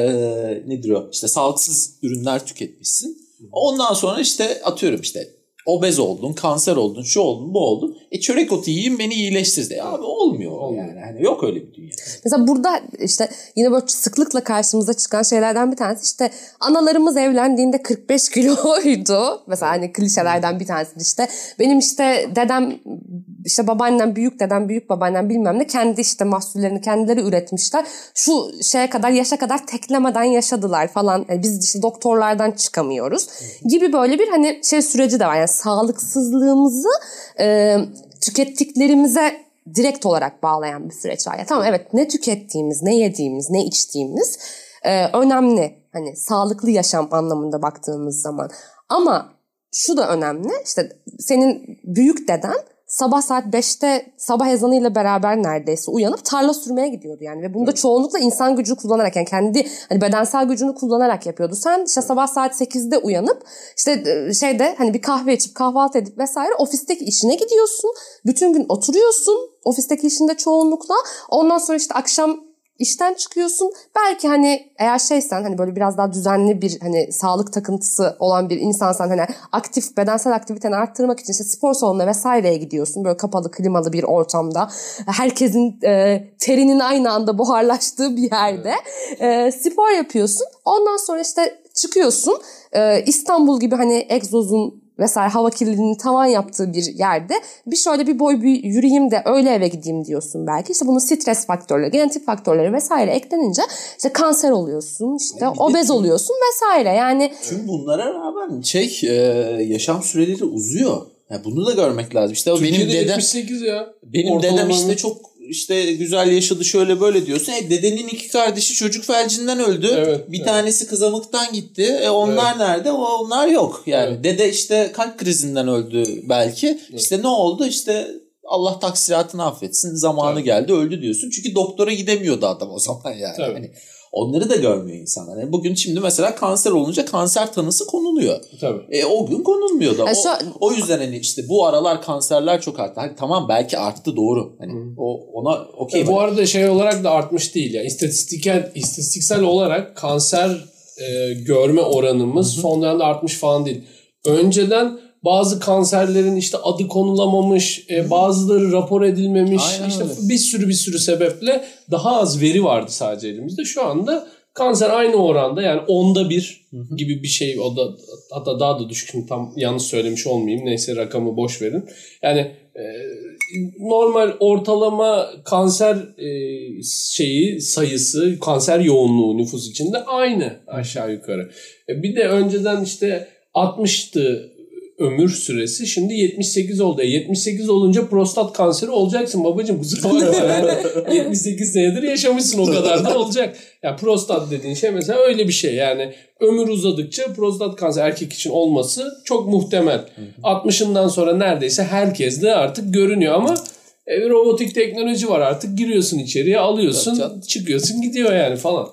nedir o? İşte sağlıksız ürünler tüketmişsin. Ondan sonra işte atıyorum işte obez oldun, kanser oldun, şu oldun, bu oldun. E çörek otu yiyeyim beni iyileştir de. Abi olmuyor, Olmuyor. yani. Hani yok öyle bir dünya. Mesela burada işte yine böyle sıklıkla karşımıza çıkan şeylerden bir tanesi işte analarımız evlendiğinde 45 kiloydu. Mesela hani klişelerden bir tanesi işte benim işte dedem işte babaannem, büyük dedem, büyük babaannem bilmem ne kendi işte mahsullerini kendileri üretmişler. Şu şeye kadar yaşa kadar teklemeden yaşadılar falan. Yani biz işte doktorlardan çıkamıyoruz gibi böyle bir hani şey süreci de var. Yani sağlıksızlığımızı e, tükettiklerimize direkt olarak bağlayan bir süreç var. Ya tamam evet ne tükettiğimiz, ne yediğimiz, ne içtiğimiz e, önemli. Hani sağlıklı yaşam anlamında baktığımız zaman. Ama şu da önemli. İşte senin büyük deden sabah saat 5'te sabah ezanıyla beraber neredeyse uyanıp tarla sürmeye gidiyordu yani ve bunu da çoğunlukla insan gücü kullanarak yani kendi hani bedensel gücünü kullanarak yapıyordu. Sen işte sabah saat 8'de uyanıp işte e, şeyde hani bir kahve içip kahvaltı edip vesaire ofisteki işine gidiyorsun. Bütün gün oturuyorsun ofisteki işinde çoğunlukla. Ondan sonra işte akşam işten çıkıyorsun. Belki hani eğer şeysen hani böyle biraz daha düzenli bir hani sağlık takıntısı olan bir insansan hani aktif bedensel aktiviteni arttırmak için işte spor salonuna vesaireye gidiyorsun. Böyle kapalı klimalı bir ortamda. Herkesin e, terinin aynı anda buharlaştığı bir yerde e, spor yapıyorsun. Ondan sonra işte çıkıyorsun. E, İstanbul gibi hani egzozun vesaire hava kirliliğinin tavan yaptığı bir yerde bir şöyle bir boy bir yürüyeyim de öyle eve gideyim diyorsun belki. İşte bunun stres faktörleri, genetik faktörleri vesaire eklenince işte kanser oluyorsun, işte Yani obez tüm- oluyorsun vesaire. Yani Tüm bunlara rağmen şey e, yaşam süreleri uzuyor. Yani bunu da görmek lazım. İşte o benim dedem 78 ya. benim Ortalama dedem işte çok işte güzel yaşadı şöyle böyle diyorsun. E dedenin iki kardeşi çocuk felcinden öldü. Evet, bir evet. tanesi kızamıktan gitti. E onlar nerede? O onlar yok. Yani Evet. dede işte kalp krizinden öldü belki. İşte ne oldu? İşte Allah taksiratını affetsin. Zamanı Tabii. geldi öldü diyorsun. Çünkü doktora gidemiyordu adam o zaman yani. Tabii. Hani onları da görmüyor insanlar. Yani bugün şimdi mesela kanser olunca kanser tanısı konuluyor. Tabii. E, o gün konulmuyordu. Yani o, şu- o yüzden hani işte bu aralar kanserler çok arttı. Hani tamam belki arttı doğru. Hani o ona okey. E, bu arada şey olarak da artmış değil. Yani istatistiksel, istatistiksel olarak kanser e, görme oranımız son dönemde artmış falan değil. Önceden bazı kanserlerin işte adı konulamamış, e, bazıları rapor edilmemiş. Aynen işte öyle. bir sürü bir sürü sebeple daha az veri vardı sadece elimizde. Şu anda kanser aynı oranda yani onda bir gibi bir şey o da hatta daha da düşük Şimdi tam yanlış söylemiş olmayayım neyse rakamı boş verin. Yani e, normal ortalama kanser e, şeyi sayısı kanser yoğunluğu nüfus içinde aynı aşağı yukarı. E, bir de önceden işte 60'tı ömür süresi şimdi 78 oldu. E, 78 olunca prostat kanseri olacaksın babacığım kusura bakma. Yani 78 senedir yaşamışsın o kadar da olacak. Ya prostat dediğin şey mesela öyle bir şey yani ömür uzadıkça prostat kanseri erkek için olması çok muhtemel. 60'ından sonra neredeyse herkes de artık görünüyor ama e, robotik teknoloji var artık giriyorsun içeriye alıyorsun çıkıyorsun gidiyor yani falan.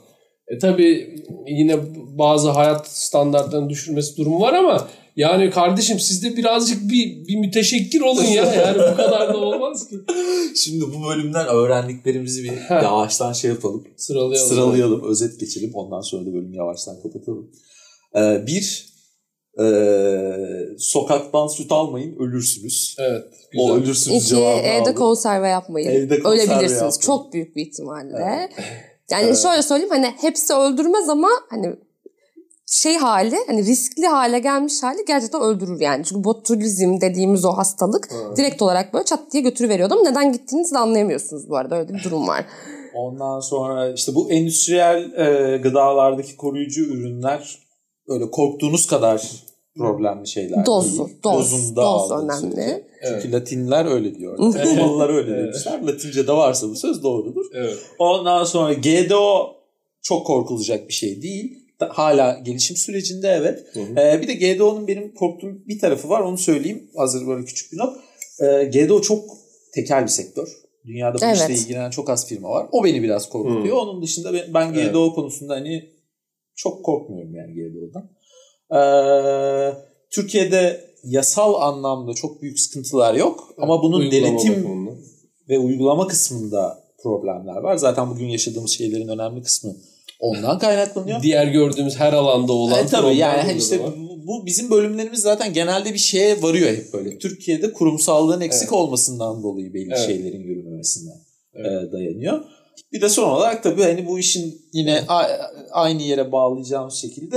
E tabi yine bazı hayat standartlarını düşürmesi durumu var ama Yani kardeşim siz de birazcık bir, bir müteşekkir olun ya. Yani bu kadar da olmaz ki. Şimdi bu bölümden öğrendiklerimizi bir yavaştan şey yapalım. Sıralayalım. Sıralayalım, özet geçelim. Ondan sonra da bölümü yavaştan kapatalım. Ee, bir, e, sokaktan süt almayın, ölürsünüz. Evet. O Güzel. ölürsünüz İki, cevabını evde aldık. konserve yapmayın. Evde konserve Ölebilirsiniz. yapmayın. Çok büyük bir ihtimalle. Yani şöyle söyleyeyim hani hepsi öldürmez ama hani şey hali hani riskli hale gelmiş hali gerçekten öldürür yani. Çünkü botulizm dediğimiz o hastalık direkt olarak böyle çat diye götürüveriyordu ama neden gittiğinizi de anlayamıyorsunuz bu arada öyle bir durum var. Ondan sonra işte bu endüstriyel e, gıdalardaki koruyucu ürünler öyle korktuğunuz kadar problemli şeyler. Dozu, değil. doz, Dozunda doz önemli. sürece. Evet. Çünkü Latinler öyle diyor. Romalılar öyle Evet. demişler. Latince'de varsa bu söz doğrudur. Evet. Ondan sonra GDO çok korkulacak bir şey değil. Hala gelişim sürecinde evet. Hı hı. Ee, bir de GDO'nun benim korktuğum bir tarafı var onu söyleyeyim. Hazır böyle küçük bir not. Ee, GDO çok tekel bir sektör. Dünyada bu Evet. işle ilgilenen çok az firma var. O beni biraz korkutuyor. Onun dışında ben, ben Evet. GDO konusunda hani çok korkmuyorum yani GDO'dan. Ee, Türkiye'de yasal anlamda çok büyük sıkıntılar yok. Ama bunun Uygulama denetim ve uygulama kısmında problemler var. Zaten bugün yaşadığımız şeylerin önemli kısmı ondan kaynaklanıyor. Diğer gördüğümüz her alanda olan E, tabii yani burada işte var. bu, bizim bölümlerimiz zaten genelde bir şeye varıyor hep böyle. Türkiye'de kurumsallığın eksik olmasından dolayı belli Evet. şeylerin yürümemesinden Evet. dayanıyor. Bir de son olarak tabii hani bu işin yine a- aynı yere bağlayacağımız şekilde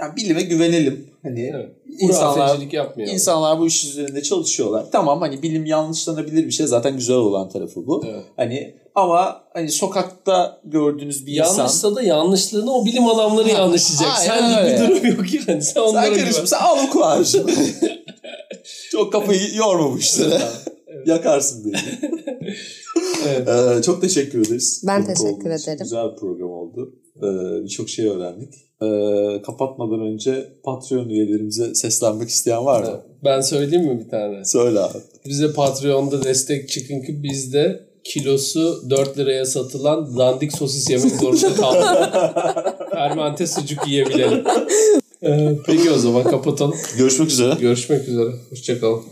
yani bilime güvenelim. Hani Evet. insanlar yapmayalım. İnsanlar bu iş üzerinde çalışıyorlar. Tamam hani bilim yanlışlanabilir bir şey. Zaten güzel olan tarafı bu. Evet. Hani ama hani sokakta gördüğünüz bir insan Yanlışsa da yanlışlığını o bilim adamları Ha, yanlışlayacak. Senlik öyle. bir durum yok yani. Sen onlara sen karışma sen al oku abicim. çok kafayı yormamıştır. Yakarsın beni. Evet. Ee, çok teşekkür ederiz. Ben Konuk teşekkür ederim. Güzel bir program oldu. Ee, Birçok şey öğrendik. Ee, kapatmadan önce Patreon üyelerimize seslenmek isteyen var mı? Ben söyleyeyim mi bir tane? Söyle abi. Bize Patreon'da destek çıkın ki biz de kilosu 4 liraya satılan dandik sosis yemek zorunda kaldık. Fermente sucuk yiyebilelim. Ee, peki o zaman kapatalım. Görüşmek üzere. Görüşmek üzere. Hoşçakalın.